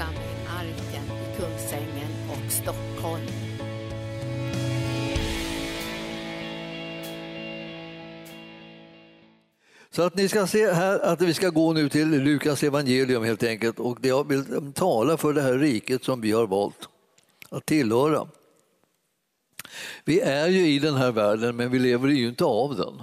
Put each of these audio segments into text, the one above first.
församling Arken i Kungsängen och Stockholm. Så att ni ska se här att vi ska gå nu till Lukas evangelium helt enkelt och jag vill tala för det här riket som vi har valt att tillhöra. Vi är ju i den här världen men vi lever ju inte av den.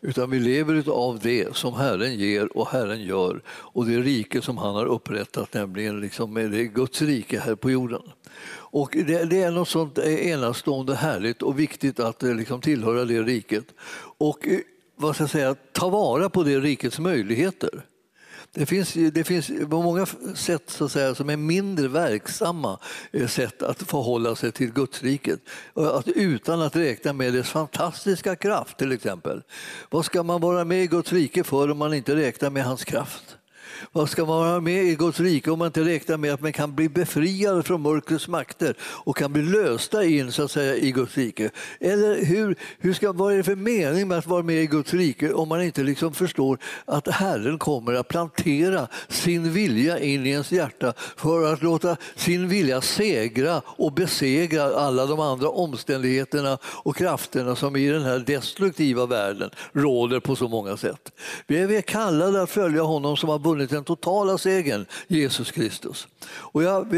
Utan vi lever av det som Herren ger och Herren gör och det rike som han har upprättat, nämligen liksom det Guds rike här på jorden. Och det, det är något sånt enastående härligt och viktigt att eh, liksom tillhöra det riket. Och eh, vad ska jag säga, ta vara på det rikets möjligheter. Det finns, det finns på många sätt så att säga, som är mindre verksamma eh, sätt att förhålla sig till Gudsriket att, utan att räkna med dess fantastiska kraft till exempel. Vad ska man vara med i Guds rike för om man inte räknar med hans kraft? Vad ska man vara med i Guds rike om man inte räknar med att man kan bli befriad från mörkrets makter och kan bli lösta in så att säga, i Guds rike? Eller hur, hur ska, vad är det för mening med att vara med i Guds rike om man inte liksom förstår att Herren kommer att plantera sin vilja in i ens hjärta för att låta sin vilja segra och besegra alla de andra omständigheterna och krafterna som i den här destruktiva världen råder på så många sätt. Vi är kallade att följa honom som har vunnit vunnit den totala segern, Jesus Kristus. Och jag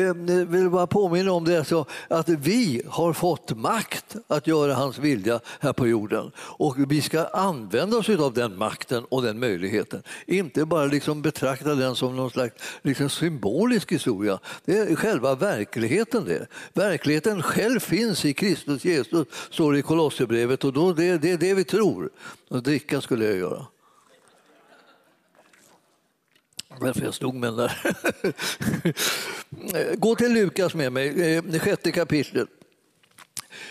vill bara påminna om det, så att vi har fått makt att göra hans vilja här på jorden. Och vi ska använda oss av den makten och den möjligheten. Inte bara liksom betrakta den som någon slags liksom symbolisk historia. Det är själva verkligheten det. Verkligheten själv finns i Kristus Jesus, står det i Kolosserbrevet och då det, det är det vi tror. Och dricka skulle jag göra. Varför jag stod med den där. Gå till Lukas med mig, det sjätte kapitlet.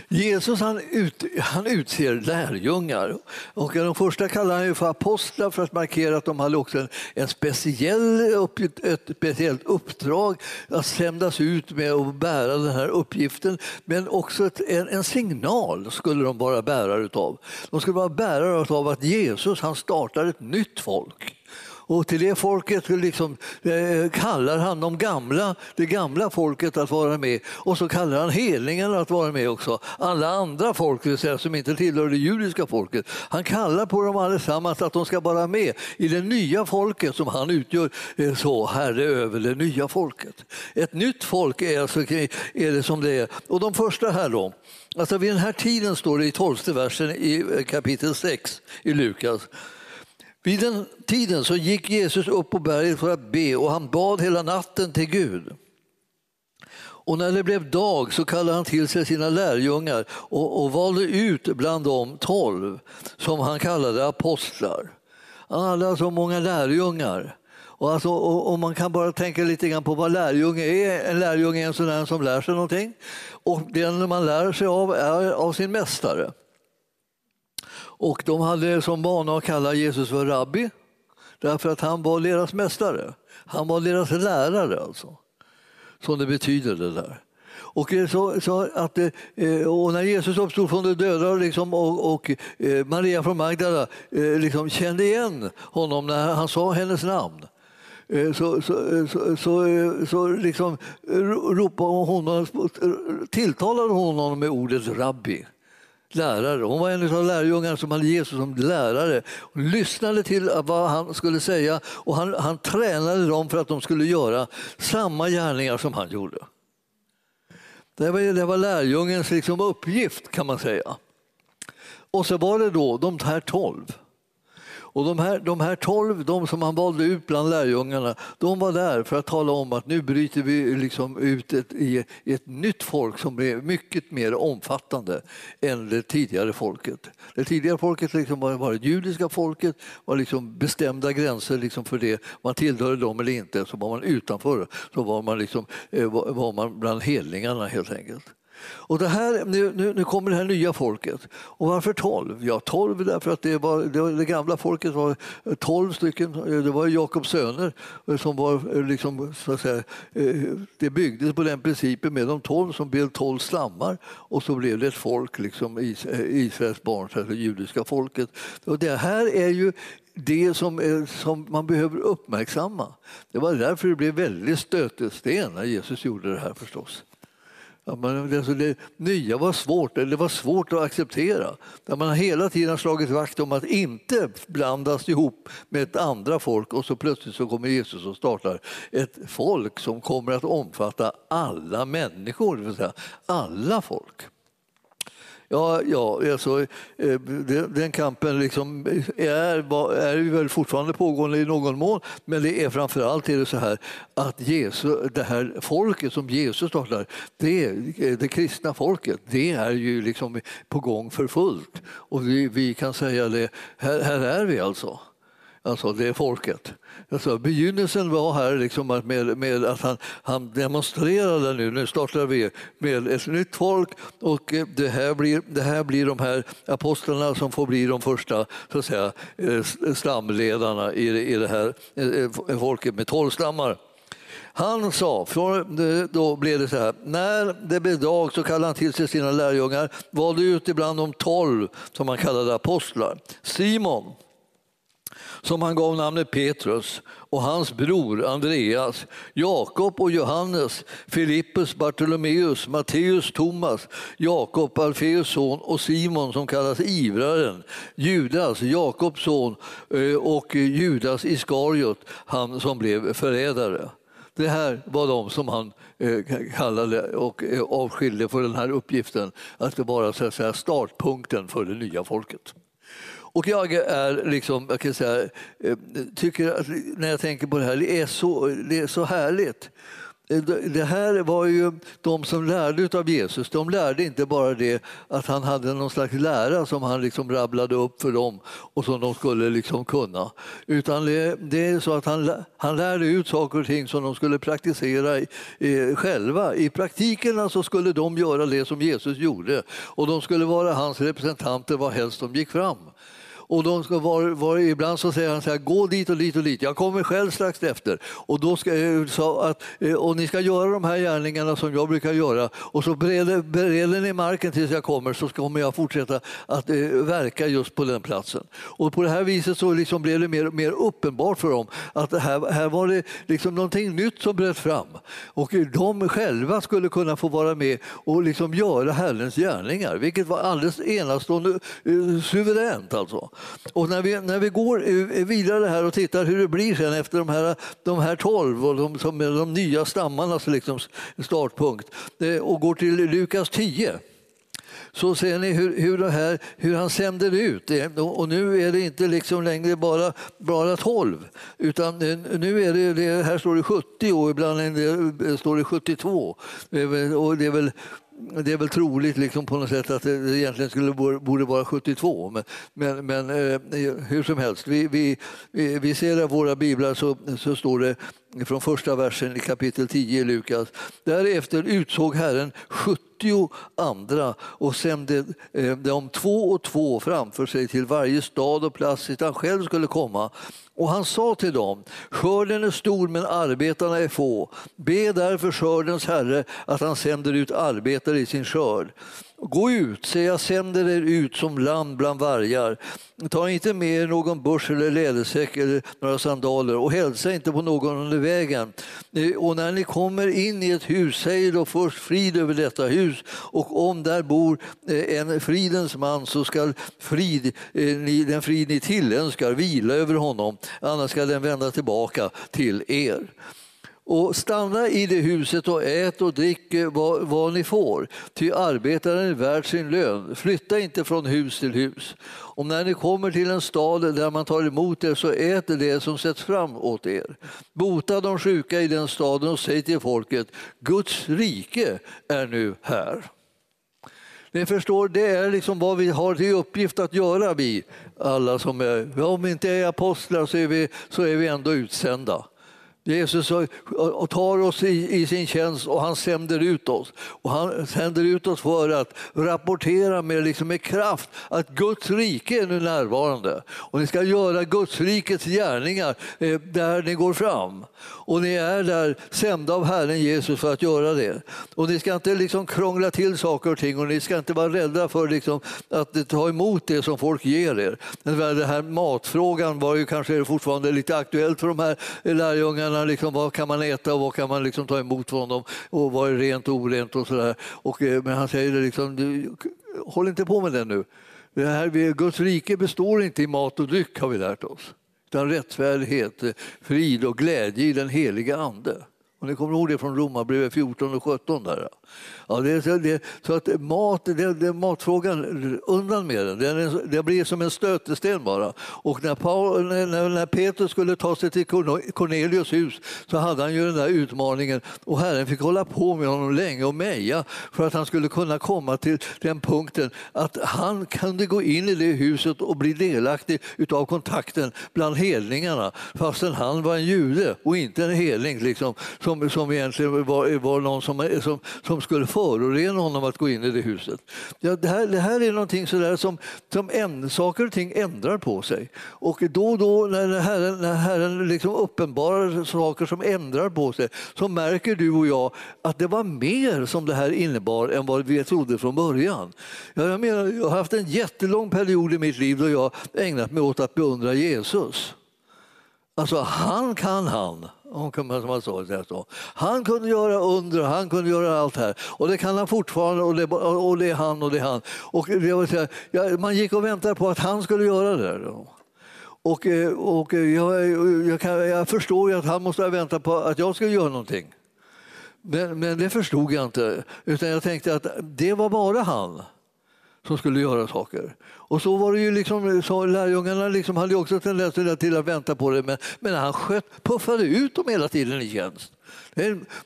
Jesus han, ut, han utser lärjungar. Och de första kallar han ju för apostlar för att markera att de hade också en, en speciell upp, ett speciellt uppdrag att sändas ut med och bära den här uppgiften. Men också ett, en, en, signal skulle de vara bärare av. De skulle vara bärare av att Jesus han startar ett nytt folk. Och till det folket liksom, eh, kallar han de gamla, det gamla folket att vara med. Och så kallar han helingarna att vara med också. Alla andra folk, det säga, som inte tillhör det judiska folket. Han kallar på dem allesammans att de ska vara med i det nya folket som han utgör eh, så herre över det nya folket. Ett nytt folk är, alltså, är det som det är. Och de första här då, alltså vid den här tiden står det i tolfte versen i eh, kapitel 6 i Lukas vid den tiden så gick Jesus upp på berget för att be och han bad hela natten till Gud. Och när det blev dag så kallade han till sig sina lärjungar och, och valde ut bland dem tolv som han kallade apostlar. Han hade så många lärjungar. Och, alltså, och, och, man kan bara tänka lite grann på vad lärjunge är. En lärjunge är en sån som lär sig någonting. Och den man lär sig av är av sin mästare. Och de hade som vana att kalla Jesus för rabbi därför att han var deras mästare. Han var deras lärare alltså. Som det betyder det där. Och, eh, så, så att, eh, eh, och när Jesus uppstod från de döda liksom, och, och Maria från Magdala liksom kände igen honom när han sa hennes namn så, så, så, så, så liksom ropade hon, tilltalade hon honom med ordet rabbi lärare. Hon var en av lärjungarna som hade Jesus som lärare. Hon lyssnade till vad han skulle säga och han, han tränade dem för att de skulle göra samma gärningar som han gjorde. Det var, det var lärjungens liksom uppgift kan man säga. Och så var det då de här tolv och de här, de här tolv, de som han valde ut bland lärjungarna, de var där för att tala om att nu bryter vi liksom ut ett, i ett nytt folk som blev mycket mer omfattande än det tidigare folket. Det tidigare folket liksom var, var det judiska folket, var liksom bestämda gränser liksom för det. Man tillhörde dem eller inte, så var man utanför. Så var man, liksom, eh, var man bland hedningarna helt enkelt. Och det, här, nu, nu, nu kommer det här nya folket. Och varför tolv? Ja, tolv därför att det, var, det, var, det gamla folket var eh, tolv stycken. Eh, det var Jakobs söner eh, som var liksom, så att säga, det byggdes på den principen med de tolv som blev tolv stammar och så blev det ett folk, liksom Israels barn, det judiska folket. Och det här är ju det som, är, som man behöver uppmärksamma. Det var därför det blev väldigt stötesten när Jesus gjorde det här förstås. Ja, men alltså det nya var svårt, det var svårt att acceptera. Där man hela tiden har slagit vakt om att inte blandas ihop med ett andra folk och så plötsligt så kommer Jesus och startar ett folk som kommer att omfatta alla människor, det vill säga alla folk. Ja, ja alltså, eh, den kampen liksom är, är väl fortfarande pågående i någon mån, men det är framförallt är det så här att Jesus, det här folket som Jesus startar, det, eh, det kristna folket, det är ju liksom på gång för fullt. Och vi, vi kan säga det, här, här är vi alltså. Alltså det är folket. Alltså, begynnelsen var här liksom med, med att han, han demonstrerade nu, nu startar vi med ett nytt folk och eh, det här blir, det här blir de här apostlarna som får bli de första så att säga, eh, stamledarna i, i det här eh, folket med tolv stammar. Han sa, för då blev det så här, när det blev dag så kallade han till sig sina lärjungar, valde ut ibland de tolv som han kallade apostlar. Simon, som han gav namnet Petrus och hans bror Andreas, Jakob och Johannes, Filippus, Bartolomeus, Matteus, Thomas, Jakob, Alfeus son och Simon som kallas Ivraren, Judas, Jakobs son eh, och Judas Iskariot, han som blev förrädare. Det här var de som han eh, kallade och eh, avskilde för den här uppgiften att vara så att säga, startpunkten för det nya folket. Och jag är liksom, jag kan säga, eh, tycker att när jag tänker på det här, det är så, det är så härligt. Eh, det här var ju de som lärde av Jesus. De lärde inte bara det att han hade någon slags lära som han liksom rabblade upp för dem och som de skulle liksom kunna. Utan det, är så att han, han lärde ut saker och ting som de skulle praktisera i, själva. I praktiken alltså skulle de göra det som Jesus gjorde och de skulle vara hans representanter var helst de gick fram. Och de ska vara, vara, ibland så säger han så här, gå dit och dit och dit, jag kommer själv strax efter. Och, då ska, så att, eh, och ni ska göra de här gärningarna som jag brukar göra och så bereder, bereder ni marken tills jag kommer så kommer jag fortsätta att eh, verka just på den platsen. Och på det här viset så liksom blev det mer, mer uppenbart för dem att här, här var det liksom någonting nytt som bröt fram. Och de själva skulle kunna få vara med och liksom göra Herrens gärningar, vilket var alldeles enastående eh, suveränt. Alltså. Och när vi, när vi går vidare här och tittar hur det blir sen efter de här, de här 12 och de, som är de nya stammarnas liksom startpunkt eh, och går till Lukas 10 så ser ni hur, hur, det här, hur han sänder ut. Eh, och nu är det inte liksom längre bara, bara 12, utan eh, nu är det, det här står det 70 och ibland står det 72. Och det är väl det är väl troligt liksom på något sätt att det egentligen skulle, borde vara 72. Men, men, men eh, hur som helst, vi, vi, vi ser i våra biblar så, så står det från första versen i kapitel 10 i Lukas. Därefter utsåg Herren 70 andra och sände eh, dem två och två framför sig till varje stad och plats dit han själv skulle komma. Och han sa till dem, skörden är stor men arbetarna är få. Be därför skördens herre att han sänder ut arbetare i sin skörd. Gå ut, se jag sänder er ut som lamm bland vargar. Ta inte med er någon börs eller lädersäck eller några sandaler och hälsa inte på någon under vägen. Eh, och när ni kommer in i ett hus, säg då först frid över detta hus och om där bor eh, en fridens man så skall frid, eh, den frid ni tillönskar vila över honom, annars skall den vända tillbaka till er och stanna i det huset och ät och drick eh, vad, vad ni får, ty arbetaren är värd sin lön. Flytta inte från hus till hus. Och när ni kommer till en stad där man tar emot er så ät det som sätts fram åt er. Bota de sjuka i den staden och säg till folket, Guds rike är nu här. Ni förstår, det är liksom vad vi har till uppgift att göra, vi alla som är, om vi inte är apostlar så är vi, så är vi ändå utsända. Jesus tar oss i, i, sin tjänst och han sänder ut oss. Och han sänder ut oss för att rapportera med, liksom med kraft att Guds rike är nu närvarande. Och ni ska göra Guds rikets gärningar eh, där ni går fram. Och ni är där sända av Herren Jesus för att göra det. Och ni ska inte liksom krångla till saker och ting och ni ska inte vara rädda för liksom att ta emot det som folk ger er. Den här matfrågan var ju kanske fortfarande lite aktuellt för de här lärjungarna. Liksom, vad kan man äta och vad kan man liksom ta emot från dem och vad är rent och orent och sådär. Eh, men han säger det liksom, du, håll inte på med det nu. Det här, Guds rike består inte i mat och dryck har vi lärt oss. Utan rättfärdighet, frid och glädje i den heliga Ande. Och ni kommer ihåg det från Romarbrevet 14 och 17. Där. Ja, det, det, så att mat, det, det, matfrågan, undan med den. Det, det blir som en stötesten bara. Och när, Paul, när, när Petrus skulle ta sig till Cornelius hus så hade han ju den där utmaningen och Herren fick hålla på med honom länge och meja för att han skulle kunna komma till den punkten att han kunde gå in i det huset och bli delaktig av kontakten bland hedningarna fastän han var en jude och inte en hedning liksom, som, som egentligen var, var någon som, som, som skulle förorena honom att gå in i det huset. Ja, det, här, det här är någonting sådär som, som en, saker och ting ändrar på sig. Och då och då när Herren, när herren liksom uppenbarar saker som ändrar på sig så märker du och jag att det var mer som det här innebar än vad vi trodde från början. Ja, jag, menar, jag har haft en jättelång period i mitt liv då jag ägnat mig åt att beundra Jesus. Alltså, han kan han. Han kunde göra under, han kunde göra allt här. Och det kan han fortfarande och det, och det är han och det är han. Och säga, ja, man gick och väntade på att han skulle göra det. Och, eh, och eh, jag, jag, kan, jag förstår ju att han måste ha väntat på att jag skulle göra någonting. Men, men det förstod jag inte, utan jag tänkte att det var bara han som skulle göra saker. Och så var det ju liksom, så lärjungarna liksom hade också tendens till att vänta på det, men, men han sköt, puffade ut dem hela tiden i tjänst.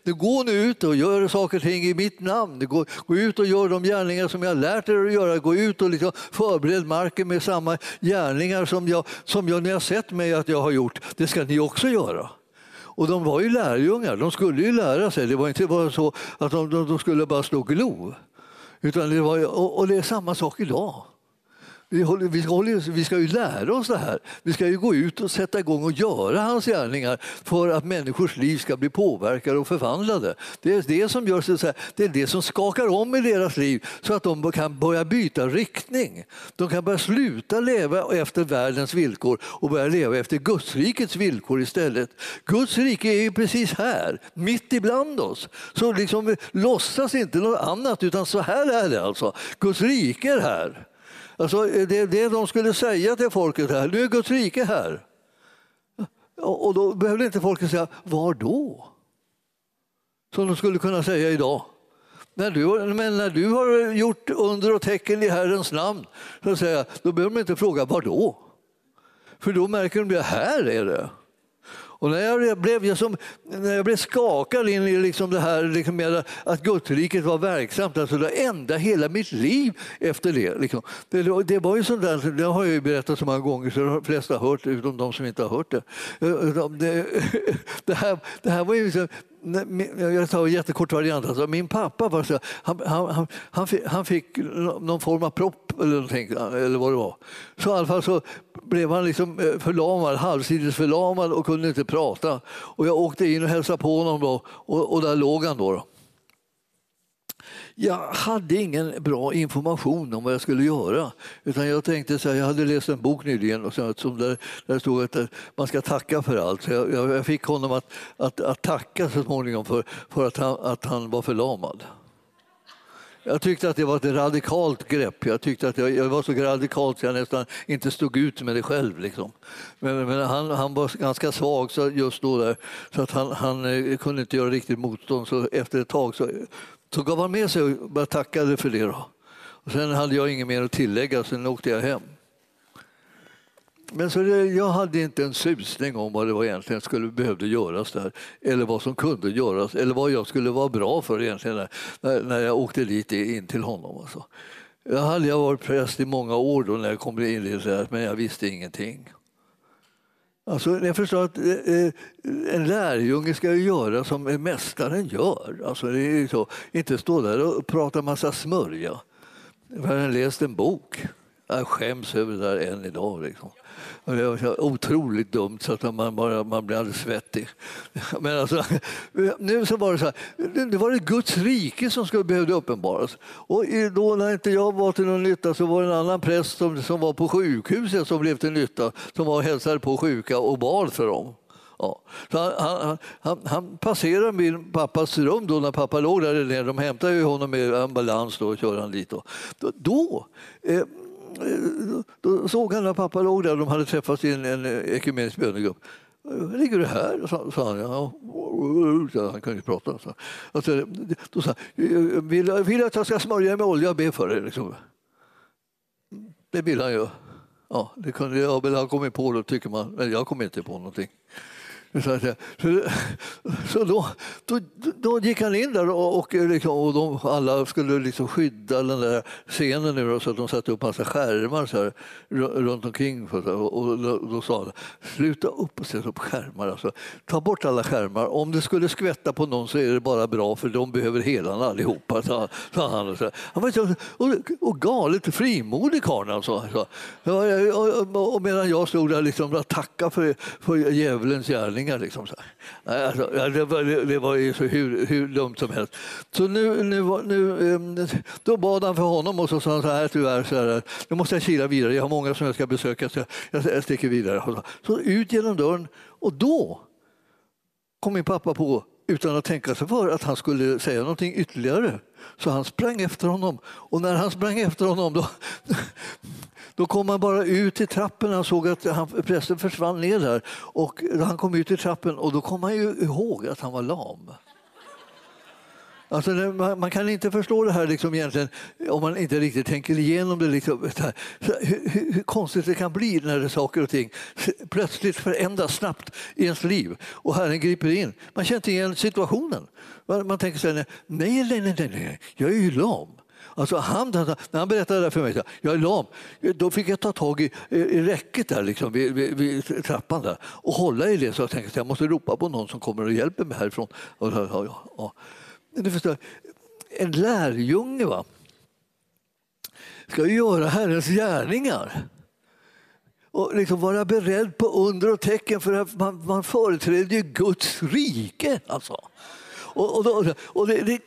Du går nu ut och gör saker och ting i mitt namn. Det går, gå ut och gör de gärningar som jag lärt er att göra. Gå ut och liksom förbered marken med samma gärningar som jag, som jag, ni har sett mig att jag har gjort. Det ska ni också göra. Och de var ju lärjungar, de skulle ju lära sig. Det var inte bara så att de, de, de skulle bara stå och glo. Utan det var, och det är samma sak idag. Vi, håller, vi, håller, vi ska ju lära oss det här. Vi ska ju gå ut och sätta igång och göra hans gärningar för att människors liv ska bli påverkade och förvandlade. Det är det som, gör så här, det är det som skakar om i deras liv så att de kan börja byta riktning. De kan börja sluta leva efter världens villkor och börja leva efter Gudsrikets villkor istället. Guds rike är ju precis här, mitt ibland oss. Så liksom, låtsas inte något annat, utan så här är det alltså. Guds rike är här. Alltså, det är det de skulle säga till folket här. Nu är Guds rike här. Och då behövde inte folket säga var då? Som de skulle kunna säga idag. När du, men när du har gjort under och tecken i Herrens namn, så säga, då behöver de inte fråga var då? För då märker de att här är det. Och när jag blev, jag som, när jag blev skakad in i liksom det här liksom med att Gudriket var verksamt, alltså det ända hela mitt liv efter det. Liksom. Det, det, var ju sånt där, det har jag ju berättat så många gånger så de flesta har hört utom de som inte har hört det. Eh, det, det, här, det här var ju liksom, jag tar en jättekort variant. Alltså, min pappa var så, han, han, han, fick, han fick någon form av propp eller, eller vad det var. Så i alla fall så blev han liksom eh, förlamad, halvsides förlamad och kunde inte prata. Och jag åkte in och hälsade på honom då, och, och där låg han. Då. Jag hade ingen bra information om vad jag skulle göra. Utan jag tänkte så här, jag hade läst en bok nyligen och så, som där, där stod att man ska tacka för allt. Så jag, jag fick honom att, att, att tacka så småningom för, för att, han, att han var förlamad. Jag tyckte att det var ett radikalt grepp. Jag tyckte att jag, jag var så radikalt så jag nästan inte stod ut med det själv. Liksom. Men, men han, han, var ganska svag så just då där, så att han, han eh, kunde inte göra riktigt motstånd. Så efter ett tag så, så gav han med sig och bara tackade för det. Då. Och sen hade jag inget mer att tillägga, sen åkte jag hem. Men så det, jag hade inte en susning om vad det var egentligen skulle behövde göras där eller vad som kunde göras eller vad jag skulle vara bra för egentligen när, när jag åkte dit in till honom. Alltså. Jag hade varit präst i många år då när jag kom in i det men jag visste ingenting. Alltså, jag förstår att eh, eh en lärjunge ska göra som mästaren gör. Alltså, det är så. Inte stå där och prata massa smörja. Jag har läst en bok. Jag skäms över det där än idag. Liksom. Och det var så otroligt dumt så att man, bara, man blir alldeles svettig. Men alltså, nu så var det så här, det var det Guds rike som skulle behövde uppenbaras. Och då när inte jag var till någon nytta så var det en annan präst som, som var på sjukhuset som blev till nytta, som var och hälsade på sjuka och bad för dem. Ja. Så han, han, han, han passerade min pappas rum då när pappa låg där nere. De hämtade ju honom med ambulans då och körde han dit. Då, då eh, då såg han när pappa låg där, de hade träffats i en, en ekumenisk bönegrupp. Ligger du här? Sa, sa han. Ja. Han kunde ju prata. Så. Alltså, då sa han, vill, vill att jag ska smörja med olja och be för dig? Liksom. Det vill han ju. Ja, det kunde jag väl ha kommit på, då tycker man. Men jag kom inte på någonting. Så, så då, då, då gick han in där och, och, liksom, och de, alla skulle liksom skydda den där scenen nu så att de satte upp massa skärmar så här, runt omkring. Och, och då sa han, sluta upp och sätta upp skärmar. Alltså, ta bort alla skärmar. Om det skulle skvätta på någon så är det bara bra för de behöver helarna allihopa. Sa, sa han. Så, han var så, och, och galet frimodig karl alltså. Och, och, medan jag stod där liksom och tackade för, för djävulens gärning meningar. Liksom. Alltså, det, var, det var ju så hur, hur dumt som helst. Så nu, nu, nu, ehm, då bad han för honom och så sa han så här tyvärr, så här, nu måste jag kila vidare, jag har många som jag ska besöka så jag, jag sticker vidare. Så ut genom dörren och då kom min pappa på utan att tänka sig för att han skulle säga någonting ytterligare. Så han sprang efter honom och när han sprang efter honom då, då kom han bara ut i trappen. Han såg att han, prästen försvann ner där och han kom ut i trappen och då kom han ju ihåg att han var lam. Alltså, man, kan inte förstå det här liksom egentligen om man inte riktigt tänker igenom det. Liksom, hur, hur, konstigt det kan bli när saker och ting plötsligt förändras snabbt i ens liv och Herren griper in. Man känner inte igen situationen. Man, man tänker så här, nej, nej, nej, nej, jag är ju lam. Alltså han, när han berättade det för mig, jag är lam, då fick jag ta tag i, i räcket där liksom, vid, vid, vid, trappan där, och hålla i det så jag tänkte att jag måste ropa på någon som kommer och hjälper mig härifrån. Och, och, och, du förstår, en lärjunge va? ska göra Herrens gärningar och liksom vara beredd på under och tecken för att man, man företräder Guds rike. Alltså. Och, och, då, och det, det,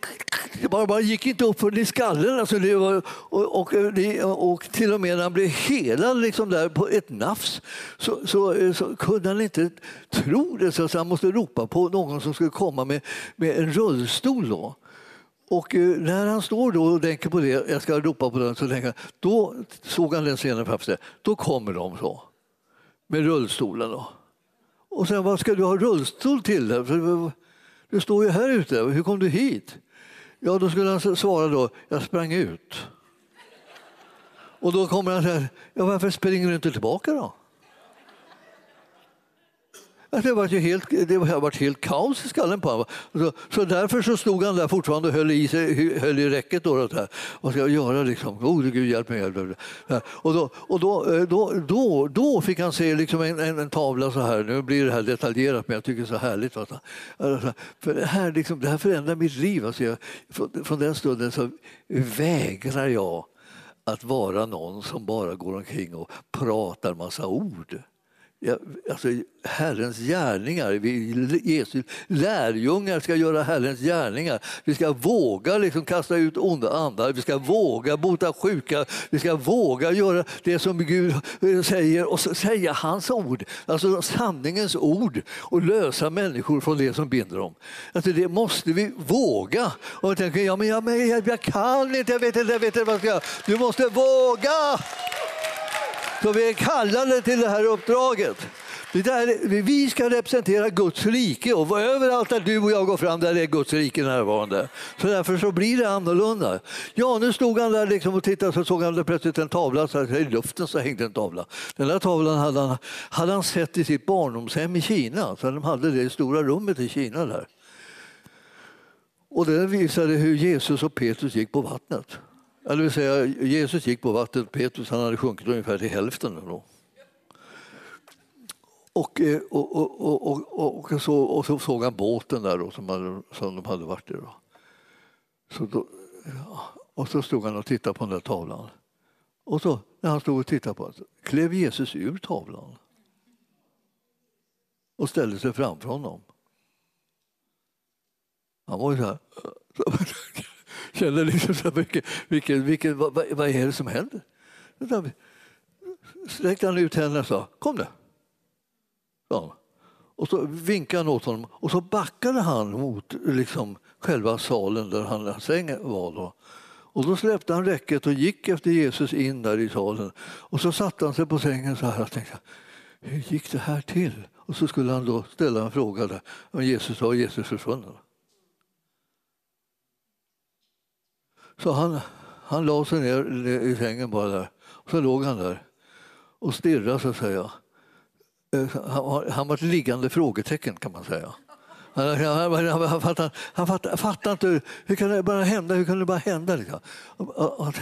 det bara, bara gick inte upp för i skallen. Alltså det var, och, och, och, till och med när han blev helad liksom där på ett nafs så, så, så kunde han inte tro det. Så han måste ropa på någon som skulle komma med, med en rullstol. Då. Och eh, när han står då och tänker på det, jag ska ropa på den, så tänker han, då såg han den scenen framför sig. Då kommer de så, med rullstolen. Då. Och sen, vad ska du ha rullstol till? Du står ju här ute, hur kom du hit? Ja, då skulle han svara då, jag sprang ut. Och då kommer han så här, ja, varför springer du inte tillbaka då? Det har varit helt, det var, varit helt kaos i skallen på honom. Så, så därför så stod han där fortfarande och höll i, sig, höll i räcket. Då, Vad ska jag göra? Liksom? Oh, Gode Gud, hjälp mig. Och, då, och då, eh, då, då, då fick han se liksom en, en, en, tavla så här. Nu blir det här detaljerat, men jag tycker det är så härligt. Alltså, för det, här, liksom, det här förändrar mitt liv. Alltså jag, från, från den stunden så vägrar jag att vara någon som bara går omkring och pratar massa ord. Alltså, Herrens gärningar. Vi, Jesu lärjungar ska göra Herrens gärningar. Vi ska våga liksom kasta ut onda andar, vi ska våga bota sjuka, vi ska våga göra det som Gud säger och säga hans ord, alltså sanningens ord och lösa människor från det som binder dem. Alltså, det måste vi våga. Och jag tänker, ja, men jag, jag, jag kan inte, jag vet inte, jag vet inte vad jag ska göra. Du måste våga! Så vi är kallade till det här uppdraget. Det där, vi ska representera Guds rike och överallt där du och jag går fram där är Guds rike närvarande. Så därför så blir det annorlunda. Ja, nu stod han där liksom och tittade så såg han plötsligt en tavla, så i luften så hängde en tavla. Den där tavlan hade han, hade han sett i sitt barndomshem i Kina, så de hade det stora rummet i Kina där. Och den visade hur Jesus och Petrus gick på vattnet. Det vill säga, Jesus gick på vattnet, Petrus han hade sjunkit ungefär till hälften. Då. Eh, och, och, och, och, och, och, så, och så såg han båten där då, som, hade, som de hade varit i. Då. Så då, och så stod han och tittade på den där tavlan. Och så när han stod och tittade på den klev Jesus ur tavlan och ställde sig framför honom. Han var ju så här... känner liksom så mycket? vilket, vilket, vad, vad är det som händer? Så sträckte han ut händerna och sa kom nu. Ja. Och så vinkade han åt honom och så backade han mot liksom, själva salen där hans säng var. Då. Och då släppte han räcket och gick efter Jesus in där i salen. Och så satte han sig på sängen så här och tänkte hur gick det här till? Och så skulle han då ställa en fråga där. Men Jesus var Jesus försvunnen. Så han, han la sig ner i sängen bara där. Och så låg han där och stirrade så att säga. Eh, han, han var ett liggande frågetecken kan man säga. Han, han, han, han, fattar, han fattade, fattade inte, hur kan det bara hända? Hur kan det bara hända? Liksom? Och, och, Och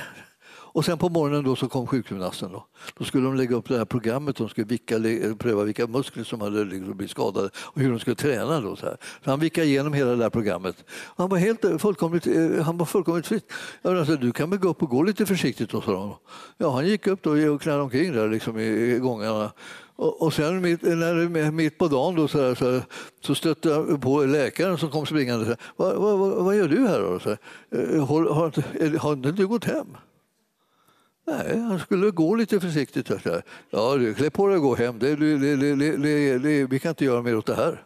sen på morgonen då så kom sjukgymnasten. Då. då skulle de lägga upp det här programmet. De skulle vicka, eh, pröva vilka muskler som hade liksom blivit skadade och hur de skulle träna. Då, så, här. så han vickade igenom hela det här programmet. Han var helt eh, fullkomligt, eh, han var fullkomligt fritt. Jag alltså, du kan väl gå upp och gå lite försiktigt, då, sa de. Ja, han gick upp då och knäade omkring där liksom, i gångarna. Och, sen mitt, när, mitt på dagen då, så, där, så, så stötte jag på läkaren som kom springande. Vad, vad, vad, gör du här? Då? Så, eh, har, har, har inte du gått hem? Nej, han skulle gå lite försiktigt. Ja, du, klä på dig och gå hem. Det, det, det, vi kan inte göra mer åt det här.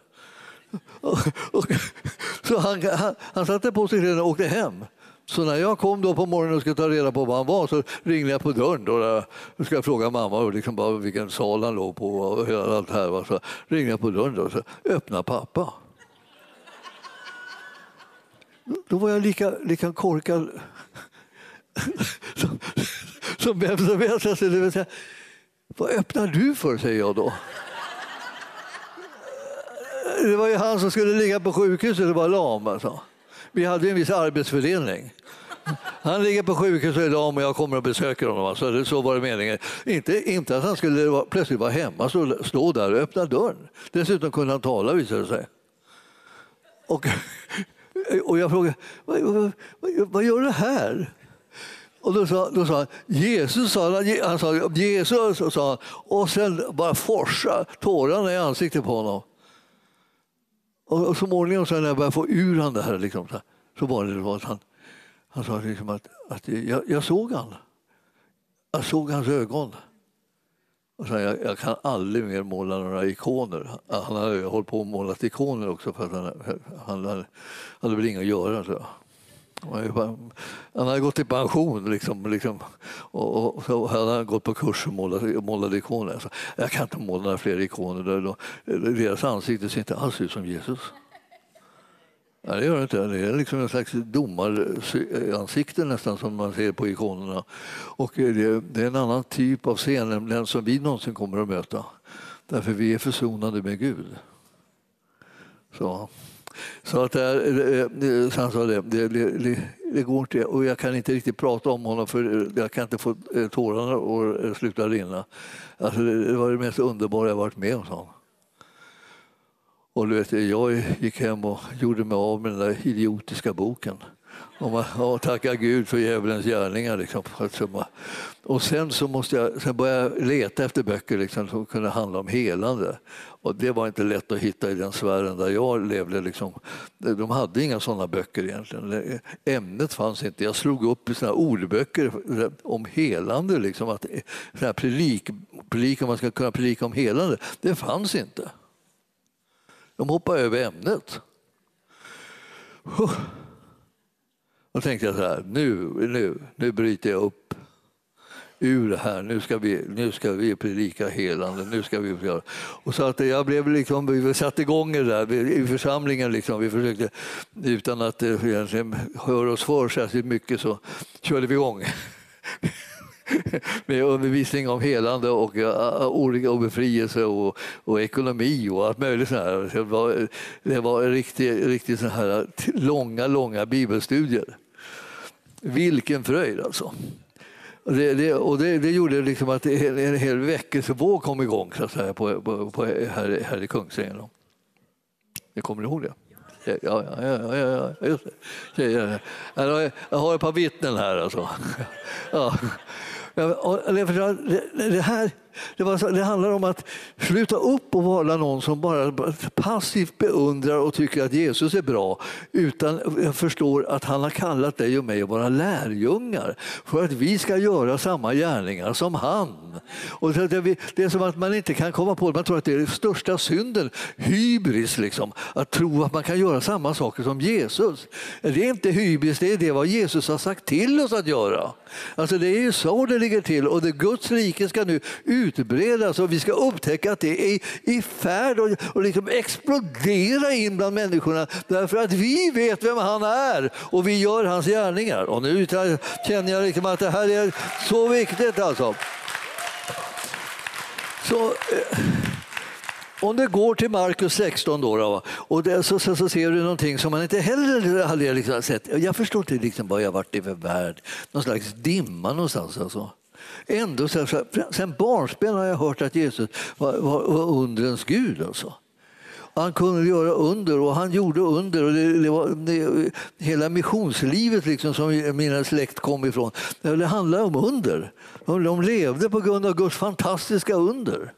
Och, och, så han, han, han satte på sig kläderna och åkte hem. Så när jag kom då på morgonen och skulle ta reda på var han var så ringde jag på dörren. Då, där, då ska jag fråga mamma liksom bara vilken sal han låg på och allt här. Så ringde jag på dörren då, och så öppna pappa. Då var jag lika, lika korkad som, som vem som helst. Alltså, det vill säga, vad öppnar du för, säger jag då. Det var ju han som skulle ligga på sjukhuset och vara lam. Alltså. Vi hade en viss arbetsfördelning. Han ligger på sjukhuset idag och jag kommer och besöker honom. Alltså, så var det meningen. Inte, inte att han skulle plötsligt vara hemma, så stå där och öppna dörren. Dessutom kunde han tala visade det sig. Och, och jag frågade, vad, vad, vad gör du här? Och då sa, då sa han, Jesus, sa han, han sa Jesus, sa han, och sen bara forsa tårarna i ansiktet på honom. Och, och så småningom så när jag började få ur han det här, liksom, så var det så att han, han sa liksom att, att jag, jag såg han. Jag såg hans ögon. Och sa, jag, jag kan aldrig mer måla några ikoner. Han hade hållit på och målat ikoner också för att han, han, han hade väl inget att göra. Så. Han hade gått i pension liksom, liksom, och, och, så hade han gått på kurs och målat, målade ikoner. Alltså, jag kan inte måla några fler ikoner. Deras ansikte ser inte alls ut som Jesus. Nej, det gör det inte. Det är liksom en slags domaransikte eh, nästan som man ser på ikonerna. Och eh, det, det är en annan typ av scen än den som vi någonsin kommer att möta. Därför vi är försonade med Gud. Så. Så att eh, eh, eh, så han sa det, det, det, det, går inte och jag kan inte riktigt prata om honom för jag kan inte få tårarna att sluta rinna. Alltså det var det mest underbara jag varit med om, sa Och du vet, jag gick hem och gjorde mig av med den där idiotiska boken. Och, man, och tacka Gud för djävulens gärningar. Liksom. Alltså, och sen så måste jag sen börja leta efter böcker liksom, som kunde handla om helande. Och det var inte lätt att hitta i den sfären där jag levde. Liksom. De hade inga sådana böcker egentligen. Ämnet fanns inte. Jag slog upp såna ordböcker om helande. Liksom, att, såna predik, predik, man ska kunna predika om helande. Det fanns inte. De hoppade över ämnet. Då tänkte jag så här, nu, nu, nu bryter jag upp ur det här. Nu ska vi, nu ska vi predika helande. Nu ska vi göra. Och så att jag blev liksom, vi satte igång det där i församlingen. Liksom. Vi försökte, utan att eh, egentligen höra oss för särskilt mycket, så körde vi igång. med undervisning om helande och eh, eh, olika och befrielse och, och ekonomi och allt möjligt. Sånt det var, det var riktigt, riktigt så här långa, långa bibelstudier. Vilken fröjd alltså. Det, det, och det, det gjorde liksom att en, en hel väckelsevåg kom igång så att säga, på, på, på, här, här i Kungsängen. Ni kommer ihåg det? Ja, ja, ja, ja, ja, just det. Jag har ett par vittnen här. Alltså. Ja. Det, här, det, var, det handlar om att sluta upp och vara någon som bara passivt beundrar och tycker att Jesus är bra utan förstår att han har kallat dig och mig att vara lärjungar för att vi ska göra samma gärningar som han. Och det, är som att man inte kan komma på det. Man tror att det är den största synden, hybris, liksom, att tro att man kan göra samma saker som Jesus. Det är inte hybris, det är det vad Jesus har sagt till oss att göra. Alltså det är ju så det ligger till och det Guds rike ska nu utbredas och vi ska upptäcka att det är i färd att liksom explodera in bland människorna därför att vi vet vem han är och vi gör hans gärningar. Och nu känner jag liksom att det här är så viktigt alltså. Så, eh, om det går till Markus 16 då, då och det, så, så, så, ser du någonting som man inte heller hade liksom sett. Jag förstår inte liksom vad jag varit i för värld. Någon slags dimma någonstans. Alltså. Ändå, så, så, sen barnsben har jag hört att Jesus var, var, var undrens Gud. Alltså. Han kunde göra under och han gjorde under. Och det, det var, det, hela missionslivet liksom, som mina släkt kom ifrån, det handlar om under. De, de levde på grund av Guds fantastiska under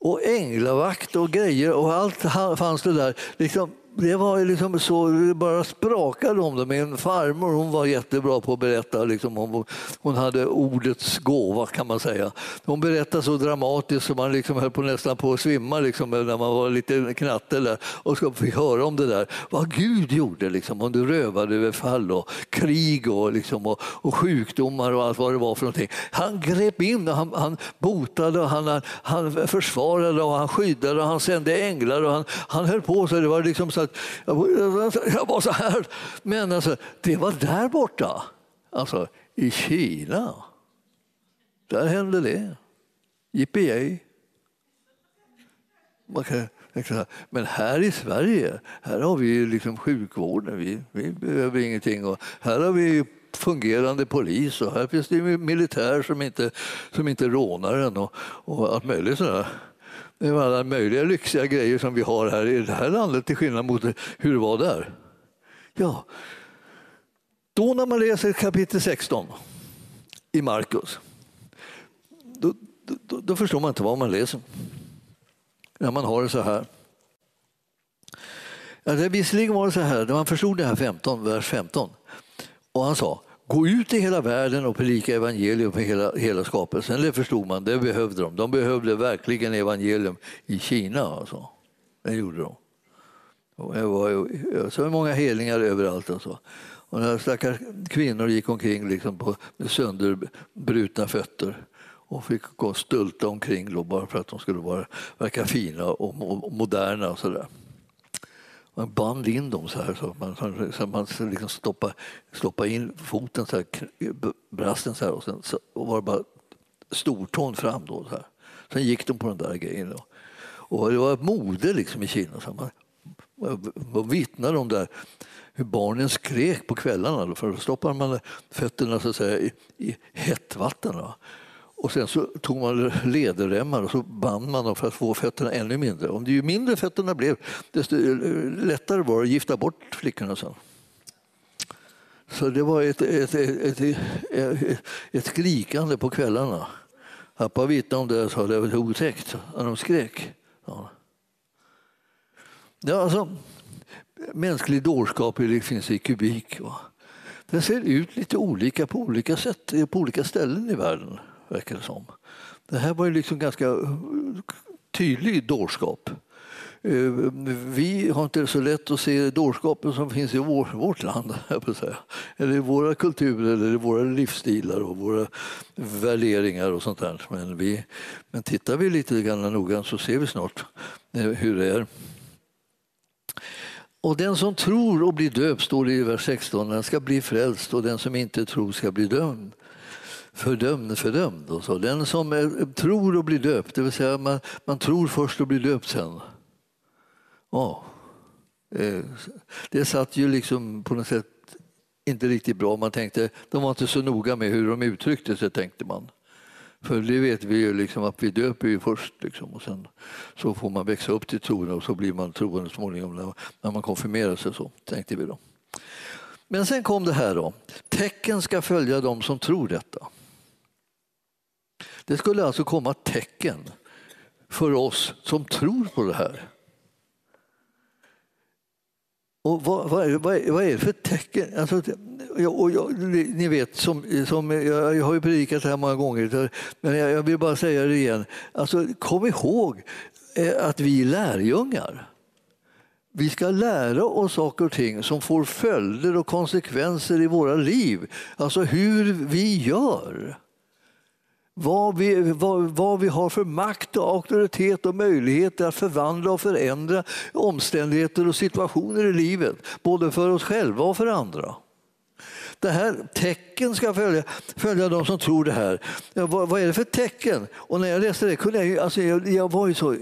och änglavakt och grejer och allt fanns det där. Liksom, det var liksom så, det bara sprakade om det. Min farmor hon var jättebra på att berätta. Liksom, hon, hon hade ordets gåva kan man säga. Hon berättade så dramatiskt så man liksom höll på nästan på att svimma liksom, när man var lite knatte där, och fick höra om det där. Vad Gud gjorde, liksom, om du rövade och krig och, liksom, och, och, sjukdomar och allt vad det var för någonting. Han grep in och han, han botade och han, han försvarade och han skyddade och han sände änglar och han, han höll på så det var liksom så att jag var så här. Men alltså, det var där borta, alltså i Kina. Där hände det. Yippee men här i Sverige, här har vi liksom sjukvården, vi, vi behöver ingenting. Och här har vi fungerande polis och här finns det militär som inte, som inte rånar en och, och allt möjligt sådär. Det är alla möjliga lyxiga grejer som vi har här i det här landet till skillnad mot hur det var där. Ja, då när man läser kapitel 16 i Markus, då, då, då, förstår man inte vad man läser. När man har det så här. Ja, det visserligen var det så här, när man förstod det här 15, vers 15, och han sa Gå ut i hela världen och predika evangelium för hela, hela skapelsen. Det förstod man, det behövde de. De behövde verkligen evangelium i Kina. Alltså. Det gjorde de. Och det var så många helningar överallt. Alltså. Och några stackars kvinnor gick omkring liksom på sönderbrutna fötter och fick gå och stulta omkring då, bara för att de skulle vara, verka fina och moderna. Och så där. Man band in dem så här så att man, så man liksom stoppade, stoppade in foten, så här, brasten så här och sen så var det bara stortån fram. Då, så här. Sen gick de på den där grejen. Då. Och det var ett mode liksom i Kina. Så man, man vittnade om där hur barnen skrek på kvällarna. Då, för då stoppade man fötterna så att säga, i, i hett vatten. Då. Och sen så tog man lederremmar och så band man dem för att få fötterna ännu mindre. Och ju mindre fötterna blev, desto eh, lättare var det att gifta bort flickorna sen. Så det var ett, ett, ett, ett, ett skrikande på kvällarna. Pappa vittnade om det och sa det var otäckt när de skrek. Ja. Ja, alltså, mänsklig dårskap finns i kubik. Va? Det ser ut lite olika på olika sätt på olika ställen i världen verkar det som. Det här var ju liksom ganska eh, tydlig dårskap. Eh, vi har inte så lätt att se dårskapen som finns i vår, vårt land, jag säga. eller i våra kulturer, eller i våra livsstilar och våra värderingar och sånt där. Men, vi, men tittar vi lite grann noggrant så ser vi snart eh, hur det är. Och den som tror och blir döpt, står det i vers 16, den ska bli frälst och den som inte tror ska bli dömd fördömd, fördömd. Och så. Den som är, tror och blir döpt, det vill säga man, man tror först och blir döpt sen. Ja. Eh, det satt ju liksom på något sätt inte riktigt bra. Man tänkte, de var inte så noga med hur de uttryckte sig, tänkte man. För det vet vi ju liksom att vi döper ju först liksom, och sen så får man växa upp till troende och så blir man troende småningom när man konfirmerar sig. Så tänkte vi då. Men sen kom det här då. Tecken ska följa dem som tror detta. Det skulle alltså komma tecken för oss som tror på det här. Och vad, vad, är, vad, är, vad är det för tecken? Alltså, och jag, ni vet, som, som, jag, jag har ju predikat det här många gånger, men jag, jag vill bara säga det igen. Alltså, kom ihåg eh, att vi är lärjungar. Vi ska lära oss saker och ting som får följder och konsekvenser i våra liv. Alltså hur vi gör. Vad vi, vad, vad vi har för makt och auktoritet och möjligheter att förvandla och förändra omständigheter och situationer i livet. Både för oss själva och för andra. Det här tecken ska följa, följa de som tror det här. Ja, vad, vad, är det för tecken? Och när jag läste det kunde jag, alltså jag, jag var ju så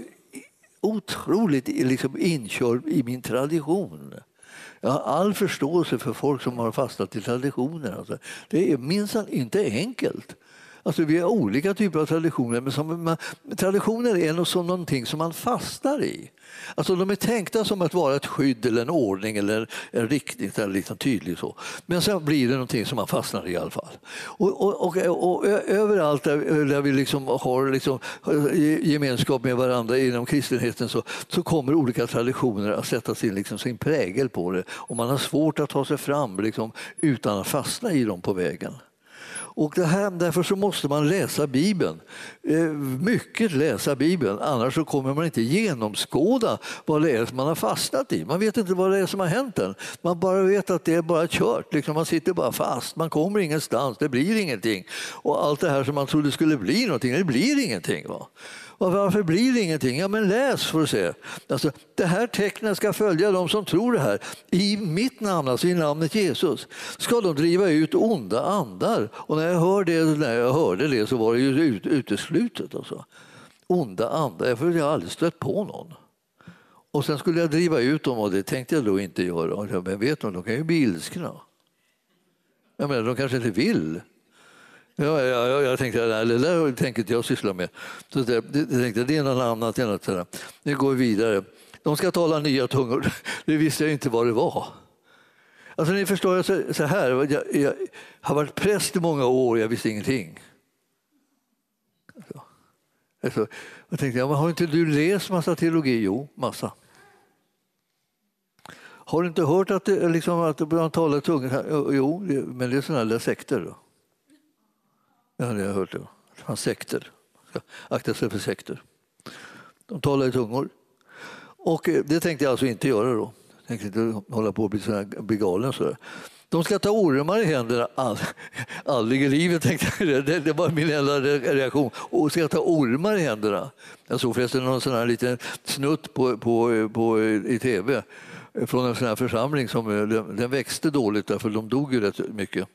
otroligt liksom inkörd i min tradition. Jag har all förståelse för folk som har fastnat i traditioner. Alltså. Det är minsann inte enkelt. Alltså, vi har olika typer av traditioner, men som man, traditioner är något som någonting som man fastnar i. Alltså, de är tänkta som att vara ett skydd eller en ordning eller en riktning, liksom tydlig så. men sen blir det någonting som man fastnar i i alla fall. Och, och, och, och överallt där, där vi liksom har liksom gemenskap med varandra inom kristenheten så, så kommer olika traditioner att sätta sin, liksom, sin prägel på det och man har svårt att ta sig fram liksom, utan att fastna i dem på vägen. Och det här, därför så måste man läsa Bibeln. Eh, mycket läsa Bibeln, annars så kommer man inte genomskåda vad det är som man har fastnat i. Man vet inte vad det är som har hänt än. Man bara vet att det är bara kört. Liksom man sitter bara fast, man kommer ingenstans, det blir ingenting. Och allt det här som man trodde skulle bli någonting, det blir ingenting. Va? Och varför blir det ingenting? Ja, men läs får du se. Alltså, det här tecknet ska följa de som tror det här. I mitt namn, alltså i namnet Jesus, ska de driva ut onda andar. Och när jag, hör det, när jag hörde det så var det ju ut, uteslutet. Alltså. Onda andar, för jag har aldrig stött på någon. Och sen skulle jag driva ut dem och det tänkte jag då inte göra. Men vet du, de kan ju bli ilskna. Jag menar, de kanske inte vill. Ja, ja, jag tänkte att det där tänker inte jag syssla med. Så det, det, tänkte, det är något annat. Än sådär. Eh, nu går vi vidare. De ska tala nya tungor. Det visste jag inte vad det var. Alltså, ni förstår, så, så här, jag, jag, har varit präst i många år och jag visste ingenting. Alltså, alltså, jag tänkte, ja, men har inte du läst massa teologi? Jo, massa. Har du inte hört att, det, liksom, att man talar tungor? Jo, men det är sådana där sekter. Då. Det har jag hört. Det fanns sekter. Akta sig för sekter. De talar i tungor. Och eh, det tänkte jag alltså inte göra då. Jag tänkte inte hålla på och bli, sån bli galen. Så De ska ta ormar i händerna. All, aldrig i livet, tänkte jag. Det, det var min enda reaktion. Och ska ta ormar i händerna. Jag såg förresten någon sån här liten snutt på, på, på, i tv från en sån här församling. som eh, den, Den växte dåligt därför de dog ju rätt mycket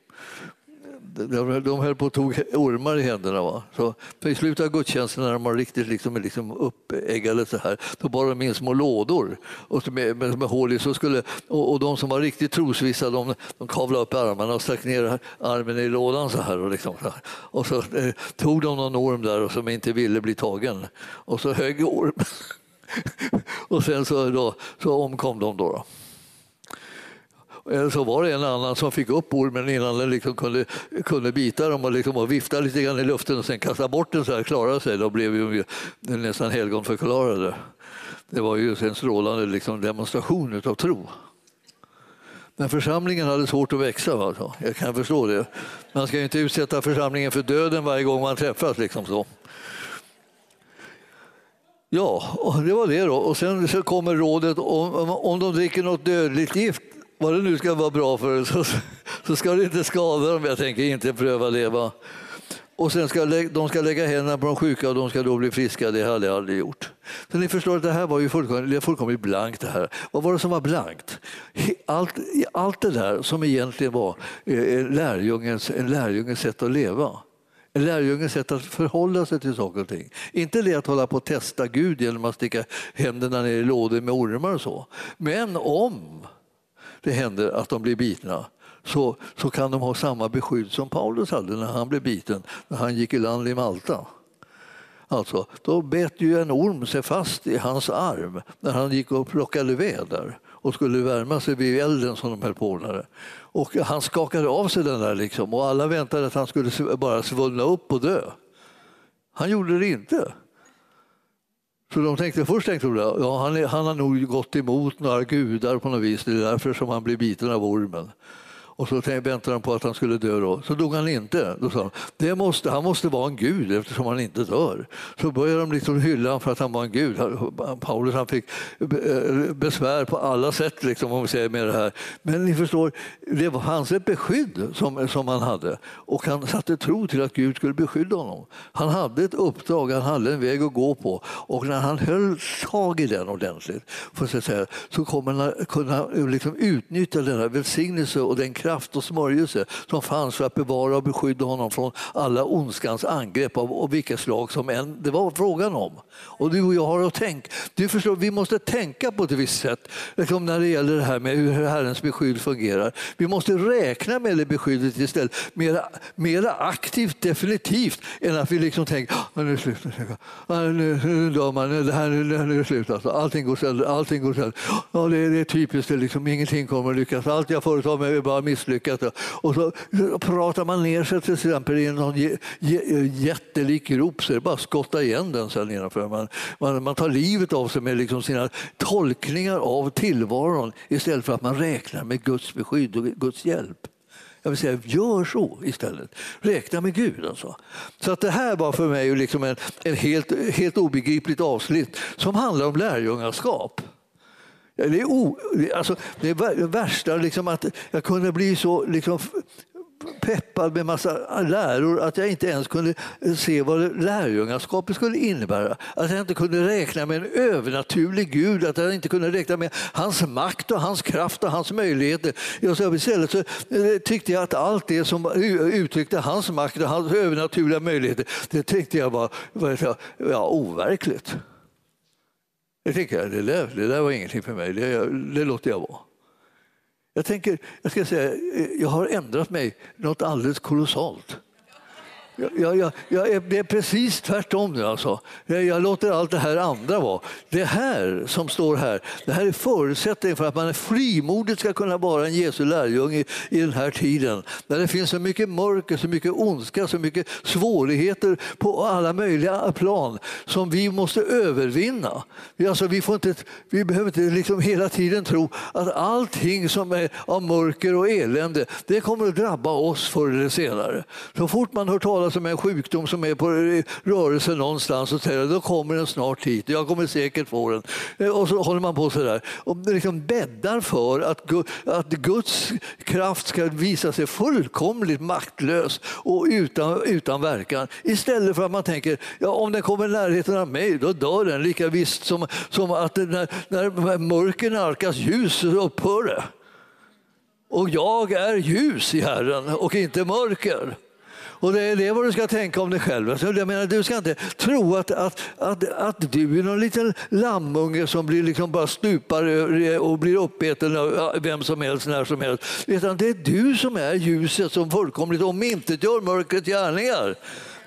de, höll på att tog ormar i händerna. Va? Så, för I slutet av gudstjänsten när de var riktigt liksom, liksom uppeggade så här, då bar de in små lådor och med, med, med hål i. Så skulle, och, och de som var riktigt trosvissa de, de kavlade upp armarna och stack ner armen i lådan så här. Och, liksom, så, här. och så eh, tog de någon orm där och som inte ville bli tagen och så högg ormen. och sen så, då, så omkom de. då. då. Eh, så var det en annan som fick upp ormen innan den liksom kunde, kunde bita dem och, liksom och vifta lite grann i luften och sen kasta bort den så här, klarade sig. Då blev ju nästan helgonförklarade. Det var ju en strålande liksom demonstration av tro. Men församlingen hade svårt att växa. Alltså. Jag kan förstå det. Man ska ju inte utsätta församlingen för döden varje gång man träffas. Liksom så. Ja, det var det då. Och sen så kommer rådet om, om de dricker något dödligt gift vad det nu ska vara bra för så, så ska det inte skada dem. Jag tänker inte pröva leva. Och sen ska de ska lägga händerna på de sjuka och de ska då bli friska. Det hade jag aldrig gjort. Så ni förstår att det här var ju fullkomligt, fullkomligt blankt. Det här. Vad var det som var blankt? Allt, allt det där som egentligen var eh, eh, lärjungens, en lärjungens sätt att leva. En lärjungens sätt att förhålla sig till saker och ting. Inte det att hålla på att testa Gud genom att sticka händerna ner i lådor med ormar och så. Men om det händer att de blir bitna så, så kan de ha samma beskydd som Paulus hade när han blev biten, när han gick i land i Malta. Alltså, då bet ju en orm sig fast i hans arm när han gick och plockade ved där och skulle värma sig vid elden som de höll på med. Och han skakade av sig den där liksom, och alla väntade att han skulle bara svullna upp och dö. Han gjorde det inte. Så de tänkte, först tänkte de ja, han, han har nog gått emot några gudar på något vis. Det är därför som han blir biten av ormen. Och så väntade de på att han skulle dö. Då. Så dog han inte. Då sa de, det måste, han måste vara en gud eftersom han inte dör. Så började de liksom hylla honom för att han var en gud. Paulus han fick eh, besvär på alla sätt liksom, om vi säger med det här. Men ni förstår, det fanns ett beskydd som, som han hade och han satte tro till att Gud skulle beskydda honom. Han hade ett uppdrag, han hade en väg att gå på och när han höll tag i den ordentligt för att säga, så kommer han kunna liksom utnyttja denna välsignelse och den kraft kraft och smörjelse som fanns för att bevara och beskydda honom från alla ondskans angrepp av och vilka slag som än det var frågan om. Och du och jag har att tänka. Du förstår, vi måste tänka på ett visst sätt liksom när det gäller det här med hur Herrens beskydd fungerar. Vi måste räkna med det beskyddet istället, mera, mera aktivt definitivt än att vi liksom tänker ah, att nu är det slut, ah, nu dör man, det här, nu är det slut. Alltså. Allting går sönder. Allting går sönder. Ja, det, är, det är typiskt, det liksom, ingenting kommer att lyckas. Allt jag företar mig är bara misslyckat. Och så pratar man ner sig till exempel i någon jättelik grop så är det bara att skotta igen den sen innanför. Man, man, man tar livet av sig med liksom sina tolkningar av tillvaron istället för att man räknar med Guds beskydd och Guds hjälp. Jag vill säga, gör så istället. Räkna med Gud. Alltså. Så att det här var för mig liksom en, en helt, helt obegripligt avsnitt som handlar om lärjungaskap. Det är, o, alltså, det är värsta liksom att jag kunde bli så liksom, peppad med massa läror att jag inte ens kunde se vad lärjungaskapet skulle innebära. Att jag inte kunde räkna med en övernaturlig Gud, att jag inte kunde räkna med hans makt och hans kraft och hans möjligheter. Istället så eh, tyckte jag att allt det som uttryckte hans makt och hans övernaturliga möjligheter, det tyckte jag var, var ja, overkligt. Jag tänker att det där, det där var ingenting för mig, det, det låter jag vara. Jag, tänker, jag ska säga, jag har ändrat mig något alldeles kolossalt. Jag, jag, jag, är, det är precis tvärtom nu. Alltså. Jag, jag, låter allt det här andra vara. Det här som står här, det här är förutsättningen för att man frimodigt ska kunna vara en Jesu lärjunge i, i den här tiden. När det finns så mycket mörker, så mycket ondska, så mycket svårigheter på alla möjliga plan som vi måste övervinna. Vi, alltså, vi, får inte, vi behöver inte liksom hela tiden tro att allting som är av mörker och elände, det kommer att drabba oss förr eller senare. Så fort man hör talas talas om en sjukdom som är på rörelse någonstans och säger då kommer den snart hit, jag kommer säkert få den. Eh, och så håller man på sådär och liksom bäddar för att, att Guds kraft ska visa sig fullkomligt maktlös och utan, utan verkan. Istället för att man tänker, ja, om den kommer i närheten av mig, då dör den lika visst som, som att när, när mörker nalkas ljus så upphör det. Och jag är ljus i Herren och inte mörker. Och det är det vad du ska tänka om dig själv. Alltså, jag menar, du ska inte tro att, att, att, att du är någon liten lammunge som blir liksom bara stupar och blir uppäten av vem som helst när som helst. Utan det är du som är ljuset som fullkomligt omintetgör mörkrets gärningar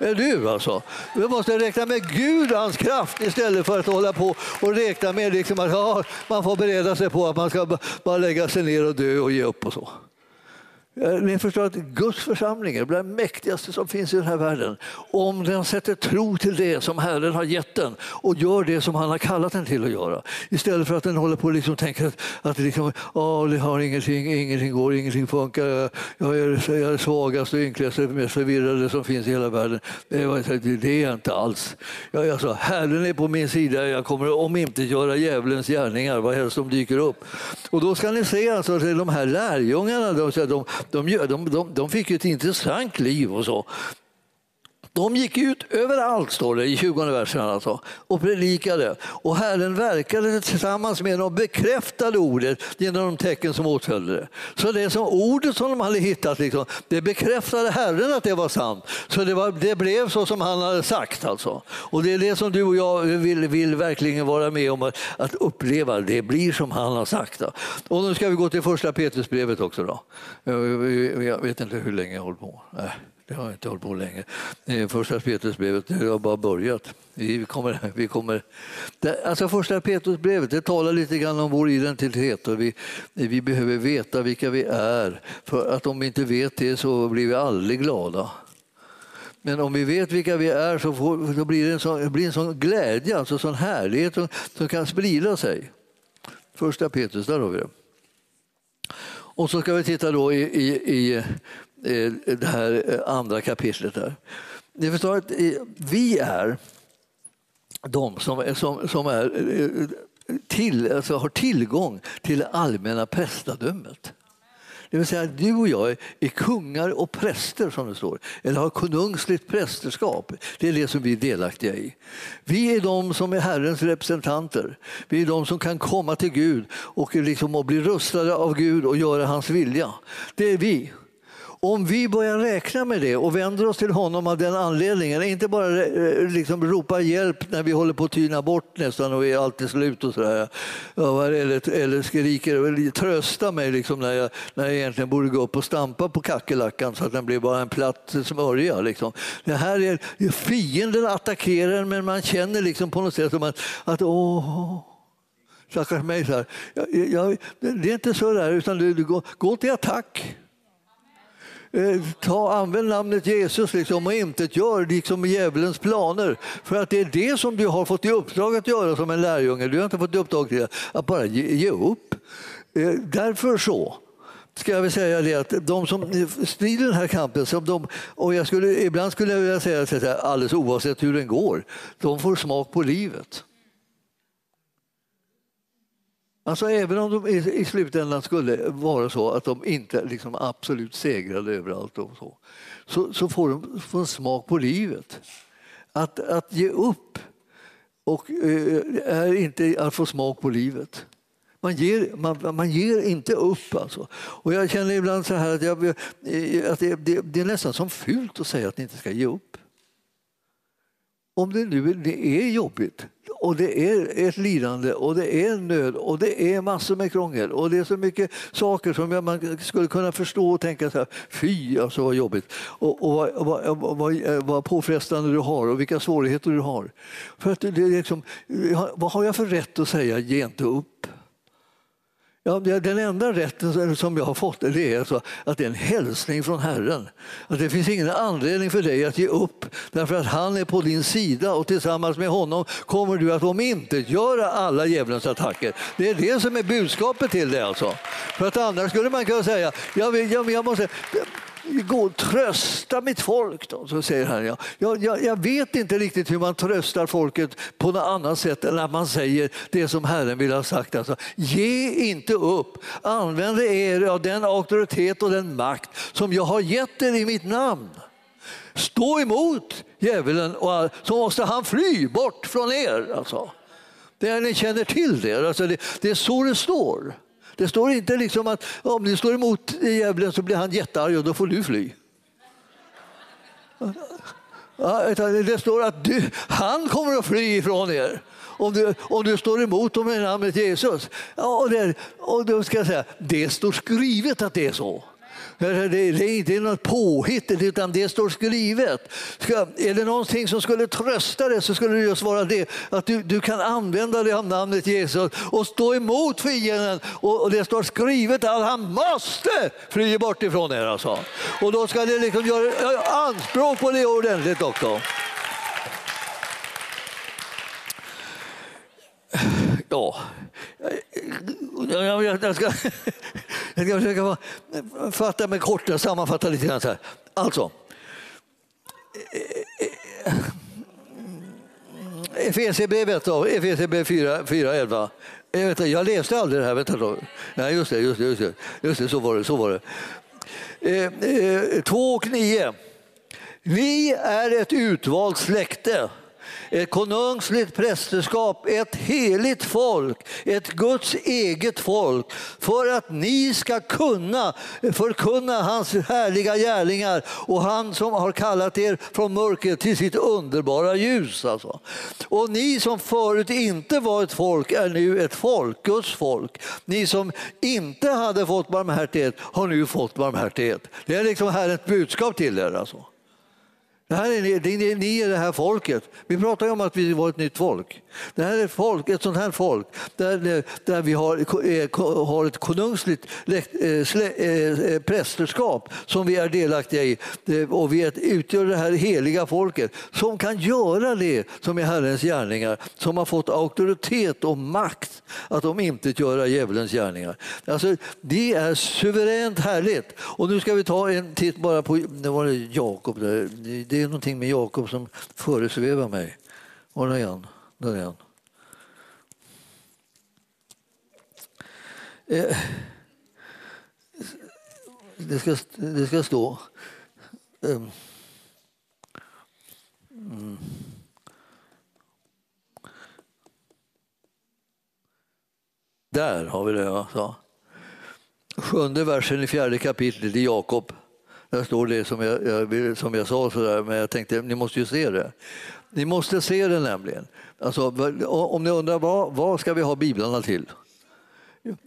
är du alltså. Vi måste räkna med Gud och hans kraft istället för att hålla på och räkna med liksom att ja, man får bereda sig på att man ska bara lägga sig ner och dö och ge upp och så. Eh, ni förstår att Guds församling är bland det mäktigaste som finns i den här världen. Om den sätter tro till det som Herren har gett den och gör det som han har kallat den till att göra. Istället för att den håller på och liksom tänker att, att liksom, oh, det har ingenting, ingenting går, ingenting funkar. Jag är, jag är svagast och ynkligast och mest förvirrade som finns i hela världen. Det är jag inte alls. Jag, alltså, Herren är på min sida. Jag kommer om inte göra djävulens gärningar, vad helst som dyker upp. Och då ska ni se alltså, de här lärjungarna. De, de, de, de, de, de fick ett intressant liv och så. De gick ut överallt, står det i 20 versen, alltså, och predikade. Och Herren verkade tillsammans med dem och bekräftade ordet genom de tecken som åtföljde det. Så det som ordet som de hade hittat, liksom, det bekräftade Herren att det var sant. Så det, var, det blev så som han hade sagt. Alltså. Och det är det som du och jag vill, vill verkligen vara med om att, att uppleva. Det blir som han har sagt. Då. Och nu ska vi gå till första Petrusbrevet också. Då. Jag vet inte hur länge jag har hållit på. Det har inte hållit på länge. Första Petrusbrevet det har bara börjat. Vi kommer, vi kommer, alltså första Petrusbrevet det talar lite grann om vår identitet. Och vi, vi behöver veta vilka vi är. För att om vi inte vet det så blir vi aldrig glada. Men om vi vet vilka vi är så får, så blir det en sån, blir en sån glädje, alltså sån härlighet som, som kan sprida sig. Första Petrus, där har vi det. Och så ska vi titta då i, i, i Eh, det här eh, andra kapitlet. Där. Ni förstår att eh, vi är de som, som, som är, till, alltså har tillgång till det allmänna prästadömet. Det vill säga att du och jag är kungar och präster som det står, eller har konungsligt prästerskap. Det är det som vi är delaktiga i. Vi är de som är Herrens representanter. Vi är de som kan komma till Gud och, liksom, och bli rustade av Gud och göra hans vilja. Det är vi. Om vi börjar räkna med det och vänder oss till honom av den anledningen, inte bara eh, liksom ropa hjälp när vi håller på att tyna bort nästan och är alltid slut och sådär. Eller, eller skriker trösta mig liksom när, jag, när jag egentligen borde gå upp och stampa på kackerlackan så att den blir bara en platt smörja. Liksom. Det här är, fienden attackerar men man känner liksom på något sätt som att, att åh, stackars mig. Så här. Jag, jag, det är inte så där, utan du, du går, gå till attack. Eh, ta, använd namnet Jesus liksom, och inte gör liksom djävulens planer. För att det är det som du har fått i uppdrag att göra som en lärjunge. Du har inte fått i uppdrag till att bara ge, ge upp. Eh, därför så ska jag väl säga det att de som strider den här kampen, som de, och jag skulle, ibland skulle jag vilja säga att alldeles oavsett hur den går, de får smak på livet. Alltså även om de i slutändan skulle vara så att de inte liksom absolut segrade överallt och så, så, så får de en smak på livet. Att, att ge upp och, eh, är inte att få smak på livet. Man ger, man, man ger inte upp. Alltså. Och jag känner ibland så här att, jag, eh, att det, det, det är nästan som fult att säga att ni inte ska ge upp. Om det nu det är jobbigt, och det är ett lidande och det är nöd och det är massor med krångel och det är så mycket saker som man skulle kunna förstå och tänka så här, fy alltså vad jobbigt och, och vad, vad, vad, eh, vad påfrestande du har och vilka svårigheter du har. För att det är liksom, vad har jag för rätt att säga, ge inte upp? Ja, den enda rätten som jag har fått det är alltså att det är en hälsning från Herren. Att det finns ingen anledning för dig att ge upp därför att han är på din sida och tillsammans med honom kommer du att omintetgöra alla djävulens attacker. Det är det som är budskapet till dig. Alltså. För att annars skulle man kunna säga, jag, vill, jag, jag måste, gå och trösta mitt folk. Då, så säger han. Ja. Jag, jag, jag, vet inte riktigt hur man tröstar folket på något annat sätt än att man säger det som Herren vill ha sagt. Alltså, ge inte upp. Använd er av den auktoritet och den makt som jag har gett er i mitt namn. Stå emot djävulen och så måste han fly bort från er. Alltså. Det ni känner till det. Alltså det. Det är så det står. Det står inte liksom att om ni står emot djävulen så blir han jättearg och då får du fly. Det står att du, han kommer att fly ifrån er om du, om du står emot honom i namnet Jesus. Ja, och, det, och då ska jag säga, det står skrivet att det är så. Det är inte något påhitt, utan det står skrivet. Ska, är det någonting som skulle trösta dig så skulle det just vara det att du, du kan använda dig av namnet Jesus och stå emot fienden. Och, och det står skrivet att han måste fly bort ifrån er. Alltså. Och då ska ni liksom göra anspråk på det ordentligt också. Ja, jag jag, jag, ska, jag ska försöka fatta mig kort och sammanfatta lite grann. Så här. Alltså, Efesierbrevet, Efesierbrevet 4.11. Jag, vet, jag läste aldrig det här. Vänta då. Nej, just det, just det, just det, just det så var det. Så var det. Eh, eh, 2 och 9. Vi är ett utvalt släkte Eh, ett konungsligt prästerskap, ett heligt folk, ett Guds eget folk för att ni ska kunna förkunna hans härliga gärningar och han som har kallat er från mörker till sitt underbara ljus. Alltså. Och ni som förut inte var ett folk är nu ett folk, Guds folk. Ni som inte hade fått barmhärtighet har nu fått barmhärtighet. Det är liksom Herrens budskap till er. Alltså. Det här är, ni, ni är det här folket. Vi pratar ju om att vi var ett nytt folk. Det här är ett, folk, ett sånt här folk där, där vi har, har ett konungsligt eh, eh, eh, prästerskap som vi är delaktiga i. Och vi utgör det här heliga folket som kan göra det som är Herrens gärningar. Som har fått auktoritet och makt att de inte göra djävulens gärningar. Alltså, det är suveränt härligt. Och nu ska vi ta en titt bara på det var det Jakob. Det är någonting med Jakob som föresvävar mig. Var är han? Där är han. Eh, det, ska, det ska stå... Um, mm. Där har vi det. Ja. Sjunde versen i fjärde kapitlet i Jakob. Där står det som jag, jag, som jag sa, så där, men jag tänkte ni måste ju se det. Ni måste se det nämligen. Alltså, om ni undrar vad, vad ska vi ha biblarna till?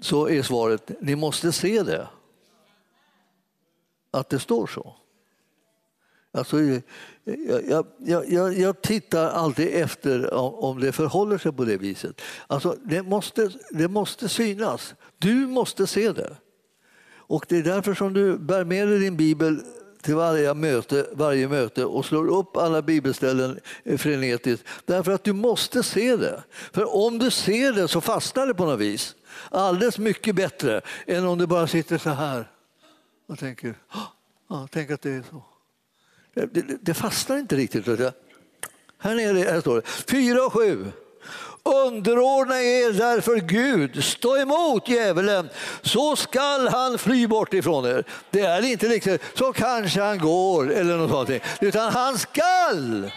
Så är svaret, ni måste se det. Att det står så. Alltså, jag, jag, jag, jag, tittar alltid efter om det förhåller sig på det viset. Alltså, det, måste, det måste synas. Du måste se det. Och det är därför som du bär med dig din bibel till varje möte, varje möte och slår upp alla bibelställen eh, frenetiskt. Därför att du måste se det. För om du ser det så fastnar det på något vis. Alldeles mycket bättre än om du bara sitter så här och tänker, ja, tänk att det är så. Det, det, det fastnar inte riktigt. Här nere här står det, fyra och sju. Underordna er därför Gud, stå emot djävulen, så skall han fly bort ifrån er. Det är inte liksom, så kanske han går eller något sånt, utan han skall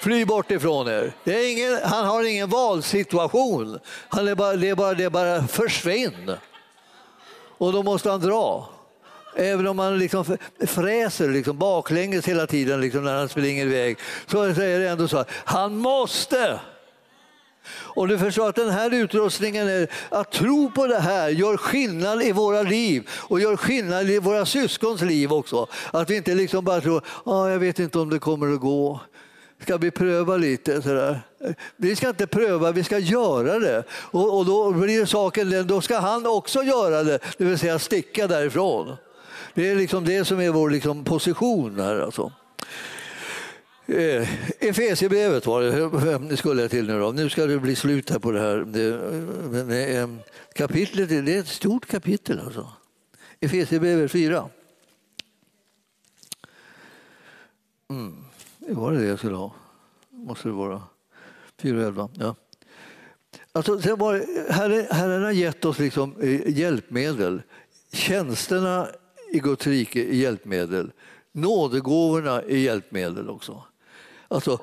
fly bort ifrån er. Det är ingen, han har ingen valsituation. Han är bara, det, är bara, det är bara försvinn. Och då måste han dra. Även om han liksom fräser liksom baklänges hela tiden liksom när han springer iväg så är det ändå så att han måste och du förstår att den här utrustningen, är, att tro på det här gör skillnad i våra liv och gör skillnad i våra syskons liv också. Att vi inte liksom bara tror, ah, jag vet inte om det kommer att gå. Ska vi pröva lite? Sådär. Vi ska inte pröva, vi ska göra det. Och, och då blir saken den, då ska han också göra det, det vill säga sticka därifrån. Det är liksom det som är vår liksom position här. Alltså. Eh, Efesierbrevet var det, skulle till nu då. Nu ska det bli slut här på det här. Det, men, eh, kapitlet, det är ett stort kapitel alltså. Efesierbrevet 4. Mm. Var det det jag skulle ha? Måste det vara. 4.11. Ja. Alltså, sen var, herren, herren har gett oss liksom eh, hjälpmedel. Tjänsterna i Guds rike är hjälpmedel. Nådegåvorna är hjälpmedel också. Alltså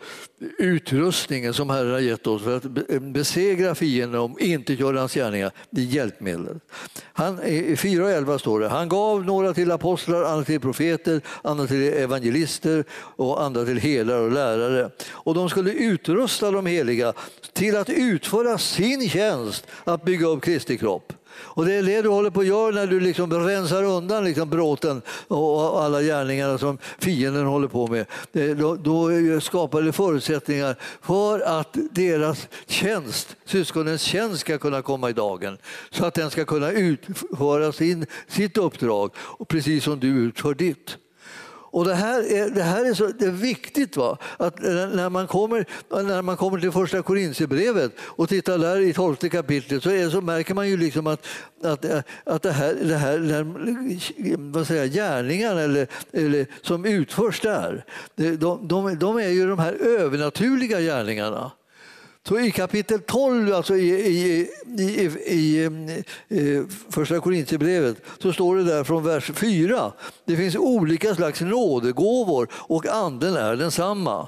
utrustningen som Herren har gett oss för att besegra fienden och inte göra hans gärningar, det är hjälpmedel. Han, I 4.11 står det, han gav några till apostlar, andra till profeter, andra till evangelister och andra till helare och lärare. Och de skulle utrusta de heliga till att utföra sin tjänst att bygga upp Kristi kropp. Och det är det du håller på att göra när du liksom rensar undan liksom bråten och alla gärningarna som fienden håller på med. Då, då skapar det förutsättningar för att deras tjänst, syskonens tjänst ska kunna komma i dagen. Så att den ska kunna utföra sin, sitt uppdrag, precis som du utför ditt. Och det här är, det här är så det är viktigt. Va? Att när, man kommer, när man kommer till första Korintierbrevet och tittar där i tolfte kapitlet så, är, så märker man ju liksom att, att, att det här, det här vad säger, gärningarna eller, eller, som utförs där, de, de, de är ju de här övernaturliga gärningarna. Så i kapitel 12, alltså i, i, i, i, i första Korinthierbrevet så står det där från vers 4. Det finns olika slags nådegåvor och anden är densamma.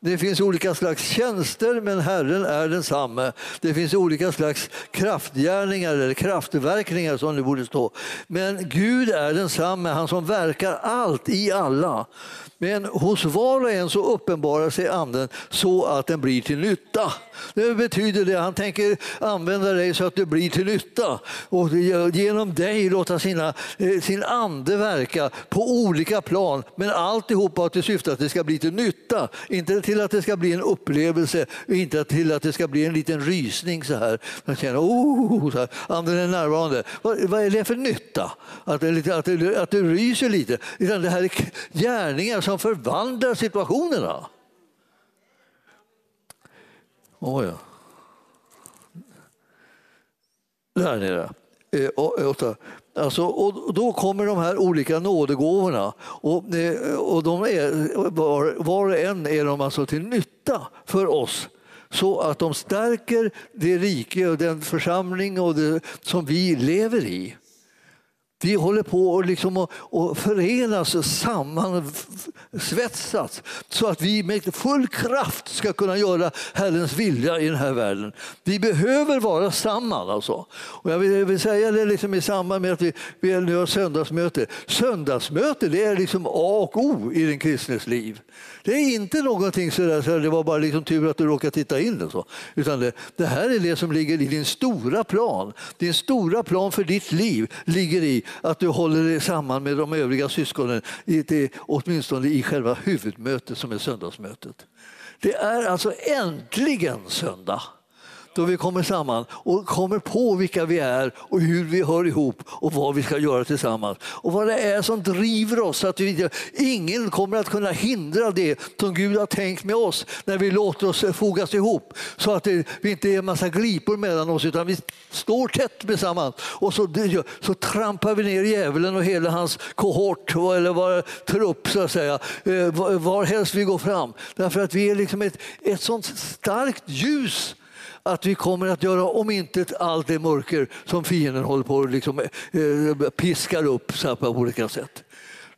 Det finns olika slags tjänster, men Herren är densamme. Det finns olika slags kraftgärningar eller kraftverkningar som det borde stå. Men Gud är densamme, han som verkar allt i alla. Men hos var och en så uppenbarar sig Anden så att den blir till nytta. Det betyder det, han tänker använda dig så att du blir till nytta och genom dig låta sina, eh, sin ande verka på olika plan. Men alltihopa till syfte att det ska bli till nytta, inte till att det ska bli en upplevelse, inte till att det ska bli en liten rysning så här. Man känner, oh, så här. anden är närvarande. Vad, vad är det för nytta? Att, att, att, att du ryser lite? Utan det här är gärningar som förvandlar situationerna. Oh, ja. Där nere. Eh, alltså, och då kommer de här olika nådegåvorna. Och, eh, och de är, var, var och en är de alltså till nytta för oss. Så att de stärker det rike och den församling och det, som vi lever i. Vi håller på att liksom förenas, sammansvetsas så att vi med full kraft ska kunna göra Herrens vilja i den här världen. Vi behöver vara samman. Alltså. Och jag vill, vill säga det liksom i samband med att vi, vi nu har söndagsmöte. Söndagsmöte det är liksom A och O i den kristnes liv. Det är inte någonting så, där, så det var bara liksom tur att du råkade titta in. Och så. Utan det, det här är det som ligger i din stora plan. Din stora plan för ditt liv ligger i att du håller dig samman med de övriga syskonen, åtminstone i själva huvudmötet som är söndagsmötet. Det är alltså äntligen söndag då vi kommer samman och kommer på vilka vi är och hur vi hör ihop och vad vi ska göra tillsammans. Och vad det är som driver oss. Att vi, ingen kommer att kunna hindra det som Gud har tänkt med oss när vi låter oss fogas ihop. Så att det, vi inte är en massa glipor mellan oss utan vi står tätt tillsammans. Och så, så trampar vi ner djävulen och hela hans kohort eller var, trupp så att säga. Eh, var helst vi går fram. Därför att vi är liksom ett, ett sånt starkt ljus att vi kommer att göra om inte allt det mörker som fienden håller på att liksom, eh, piskar upp så på olika sätt.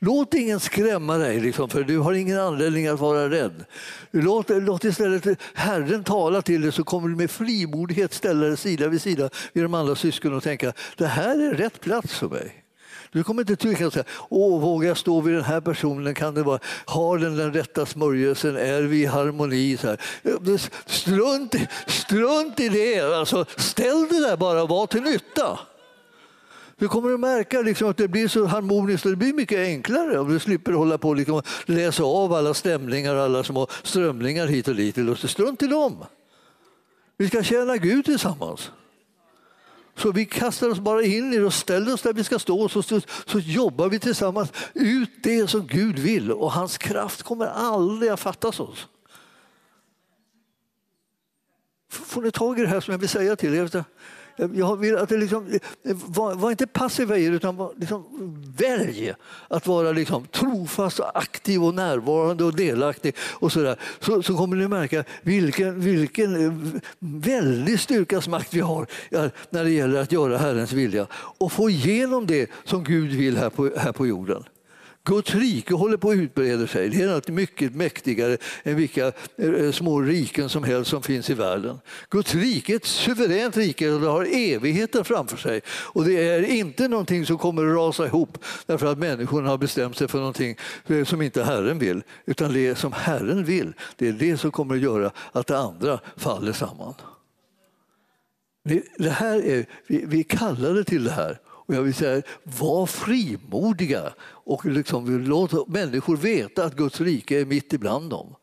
Låt ingen skrämma dig, liksom, för du har ingen anledning att vara rädd. Låt, låt istället Herren tala till dig så kommer du med frimodighet ställa dig sida vid sida vid de andra syskonen och tänka det här är rätt plats för mig. Du kommer inte tycka att åh, vågar jag stå vid den här personen? Kan det vara, har den den rätta smörjelsen? Är vi i harmoni? Så här. Strunt, strunt i det! Alltså, ställ dig där bara och var till nytta. Du kommer att märka liksom att det blir så harmoniskt och det blir mycket enklare om du slipper hålla på och liksom läsa av alla stämningar och alla små strömningar hit och dit. Strunt i dem. Vi ska tjäna Gud tillsammans. Så vi kastar oss bara in i det och ställer oss där vi ska stå och så, så, så jobbar vi tillsammans ut det som Gud vill och hans kraft kommer aldrig att fattas oss. Får ni tag i det här som jag vill säga till er? Jag vill att det liksom, var, var, inte passiva i det, utan var, liksom, välj att vara liksom, trofast, och aktiv, och närvarande och delaktig. Och så, där. Så, så kommer ni märka vilken, vilken väldig styrkas makt vi har när det gäller att göra Herrens vilja och få igenom det som Gud vill här på, här på jorden. Guds rike håller på att utbreda sig. Det är något mycket mäktigare än vilka eh, små riken som helst som finns i världen. Guds rike är ett suveränt rike och det har evigheten framför sig. Och det är inte någonting som kommer att rasa ihop därför att människorna har bestämt sig för någonting eh, som inte Herren vill. Utan det som Herren vill, det är det som kommer att göra att det andra faller samman. Det här är, vi, vi kallade till det här och jag vill säga, var frimodiga och liksom, låt människor veta att Guds rike är mitt ibland dem.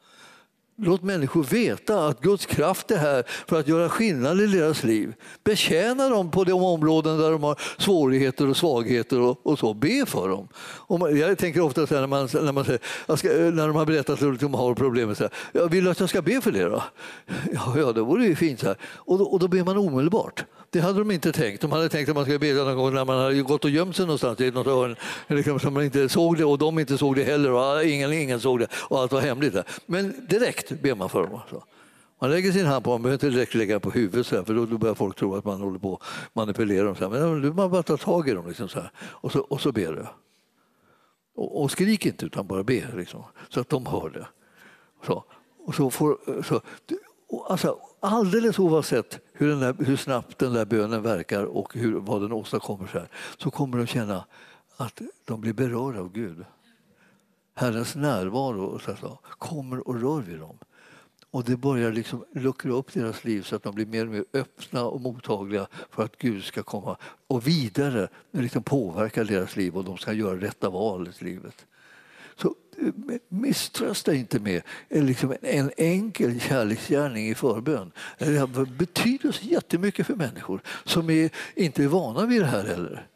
Låt människor veta att Guds kraft är här för att göra skillnad i deras liv. Betjäna dem på de områden där de har svårigheter och svagheter och, och så. Be för dem. Och jag tänker ofta så här, när, man, när, man, ska, eh, när de har berättat att de har problem. Så här, jag vill att jag ska be för det då? Ja, ja det vore ju fint. Så här. Och, då, och då ber man omedelbart. Det hade de inte tänkt. De hade tänkt att man skulle be någon gång när man hade gått och gömt sig någonstans i något hörn. Liksom, som man inte såg det och de inte såg det heller och ingen, ingen såg det och allt var hemligt. Där. Men direkt ber man för dem. Alltså. Man lägger sin hand på man behöver inte direkt lägga på huvudet så för då, då börjar folk tro att man håller på att manipulera dem. Så här. Men man bara tar tag i dem liksom så här, och, så, och så ber du. Och, och skrik inte utan bara be liksom, så att de hör det. Så, och så får, så, alltså, alldeles oavsett hur, den där, hur snabbt den där bönen verkar och hur, vad den åstadkommer så, här, så kommer de känna att de blir berörda av Gud. Herrens närvaro så säga, kommer och rör vid dem. Och det börjar liksom luckra upp deras liv så att de blir mer och mer öppna och mottagliga för att Gud ska komma och vidare liksom påverka deras liv och de ska göra rätta val i livet. Så eh, misströsta inte med liksom en enkel kärleksgärning i förbön. Det betyder så jättemycket för människor som är inte är vana vid det här heller.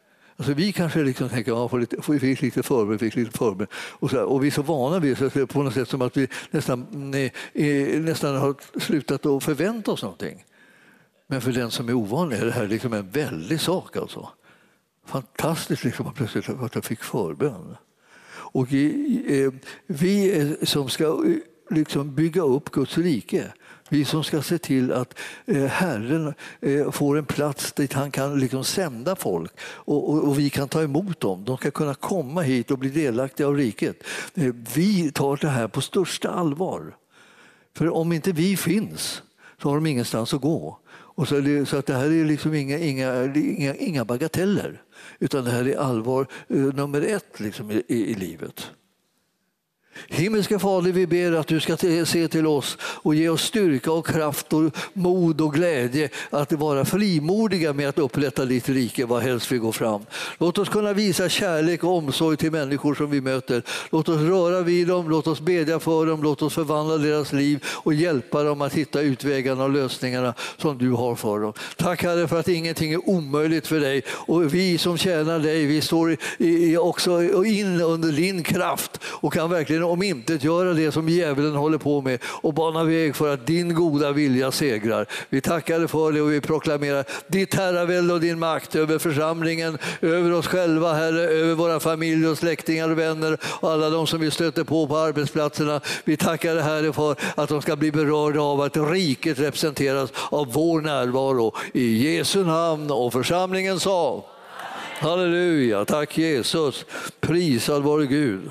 Alltså vi kanske liksom tänker ja, vi fick lite förbön, fick lite förbön. Och, så, och vi är så vana vid det på något sätt som att vi nästan, nej, nästan har slutat att förvänta oss någonting. Men för den som är ovanlig är det här liksom en väldig sak. Alltså. Fantastiskt liksom att plötsligt att jag fick förbön. Och eh, vi som ska eh, liksom bygga upp Guds rike vi som ska se till att eh, Herren eh, får en plats dit han kan liksom sända folk och, och, och, vi kan ta emot dem. De ska kunna komma hit och bli delaktiga av riket. Eh, vi tar det här på största allvar. För om inte vi finns så har de ingenstans att gå. Och så, det, så att det här är liksom inga, inga, inga, inga bagateller utan det här är allvar nummer ett liksom, i, i livet. Himmelske Fader, vi ber att du ska se till oss och ge oss styrka och kraft och mod och glädje att vara frimodiga med att upprätta ditt rike var helst vi går fram. Låt oss kunna visa kärlek och omsorg till människor som vi möter. Låt oss röra vid dem, låt oss bedja för dem, låt oss förvandla deras liv och hjälpa dem att hitta utvägarna och lösningarna som du har för dem. Tack Herre för att ingenting är omöjligt för dig och vi som tjänar dig, vi står också in under din kraft och kan verkligen verkligen om inte göra det som djävulen håller på med och bana väg för att din goda vilja segrar. Vi tackar dig för det och vi proklamerar ditt herravälde och din makt över församlingen, över oss själva, Herre, över våra familjer och släktingar och vänner och alla de som vi stöter på på arbetsplatserna. Vi tackar dig Herre för att de ska bli berörda av att riket representeras av vår närvaro. I Jesu namn och församlingen sa Halleluja, tack Jesus. Prisad vare Gud.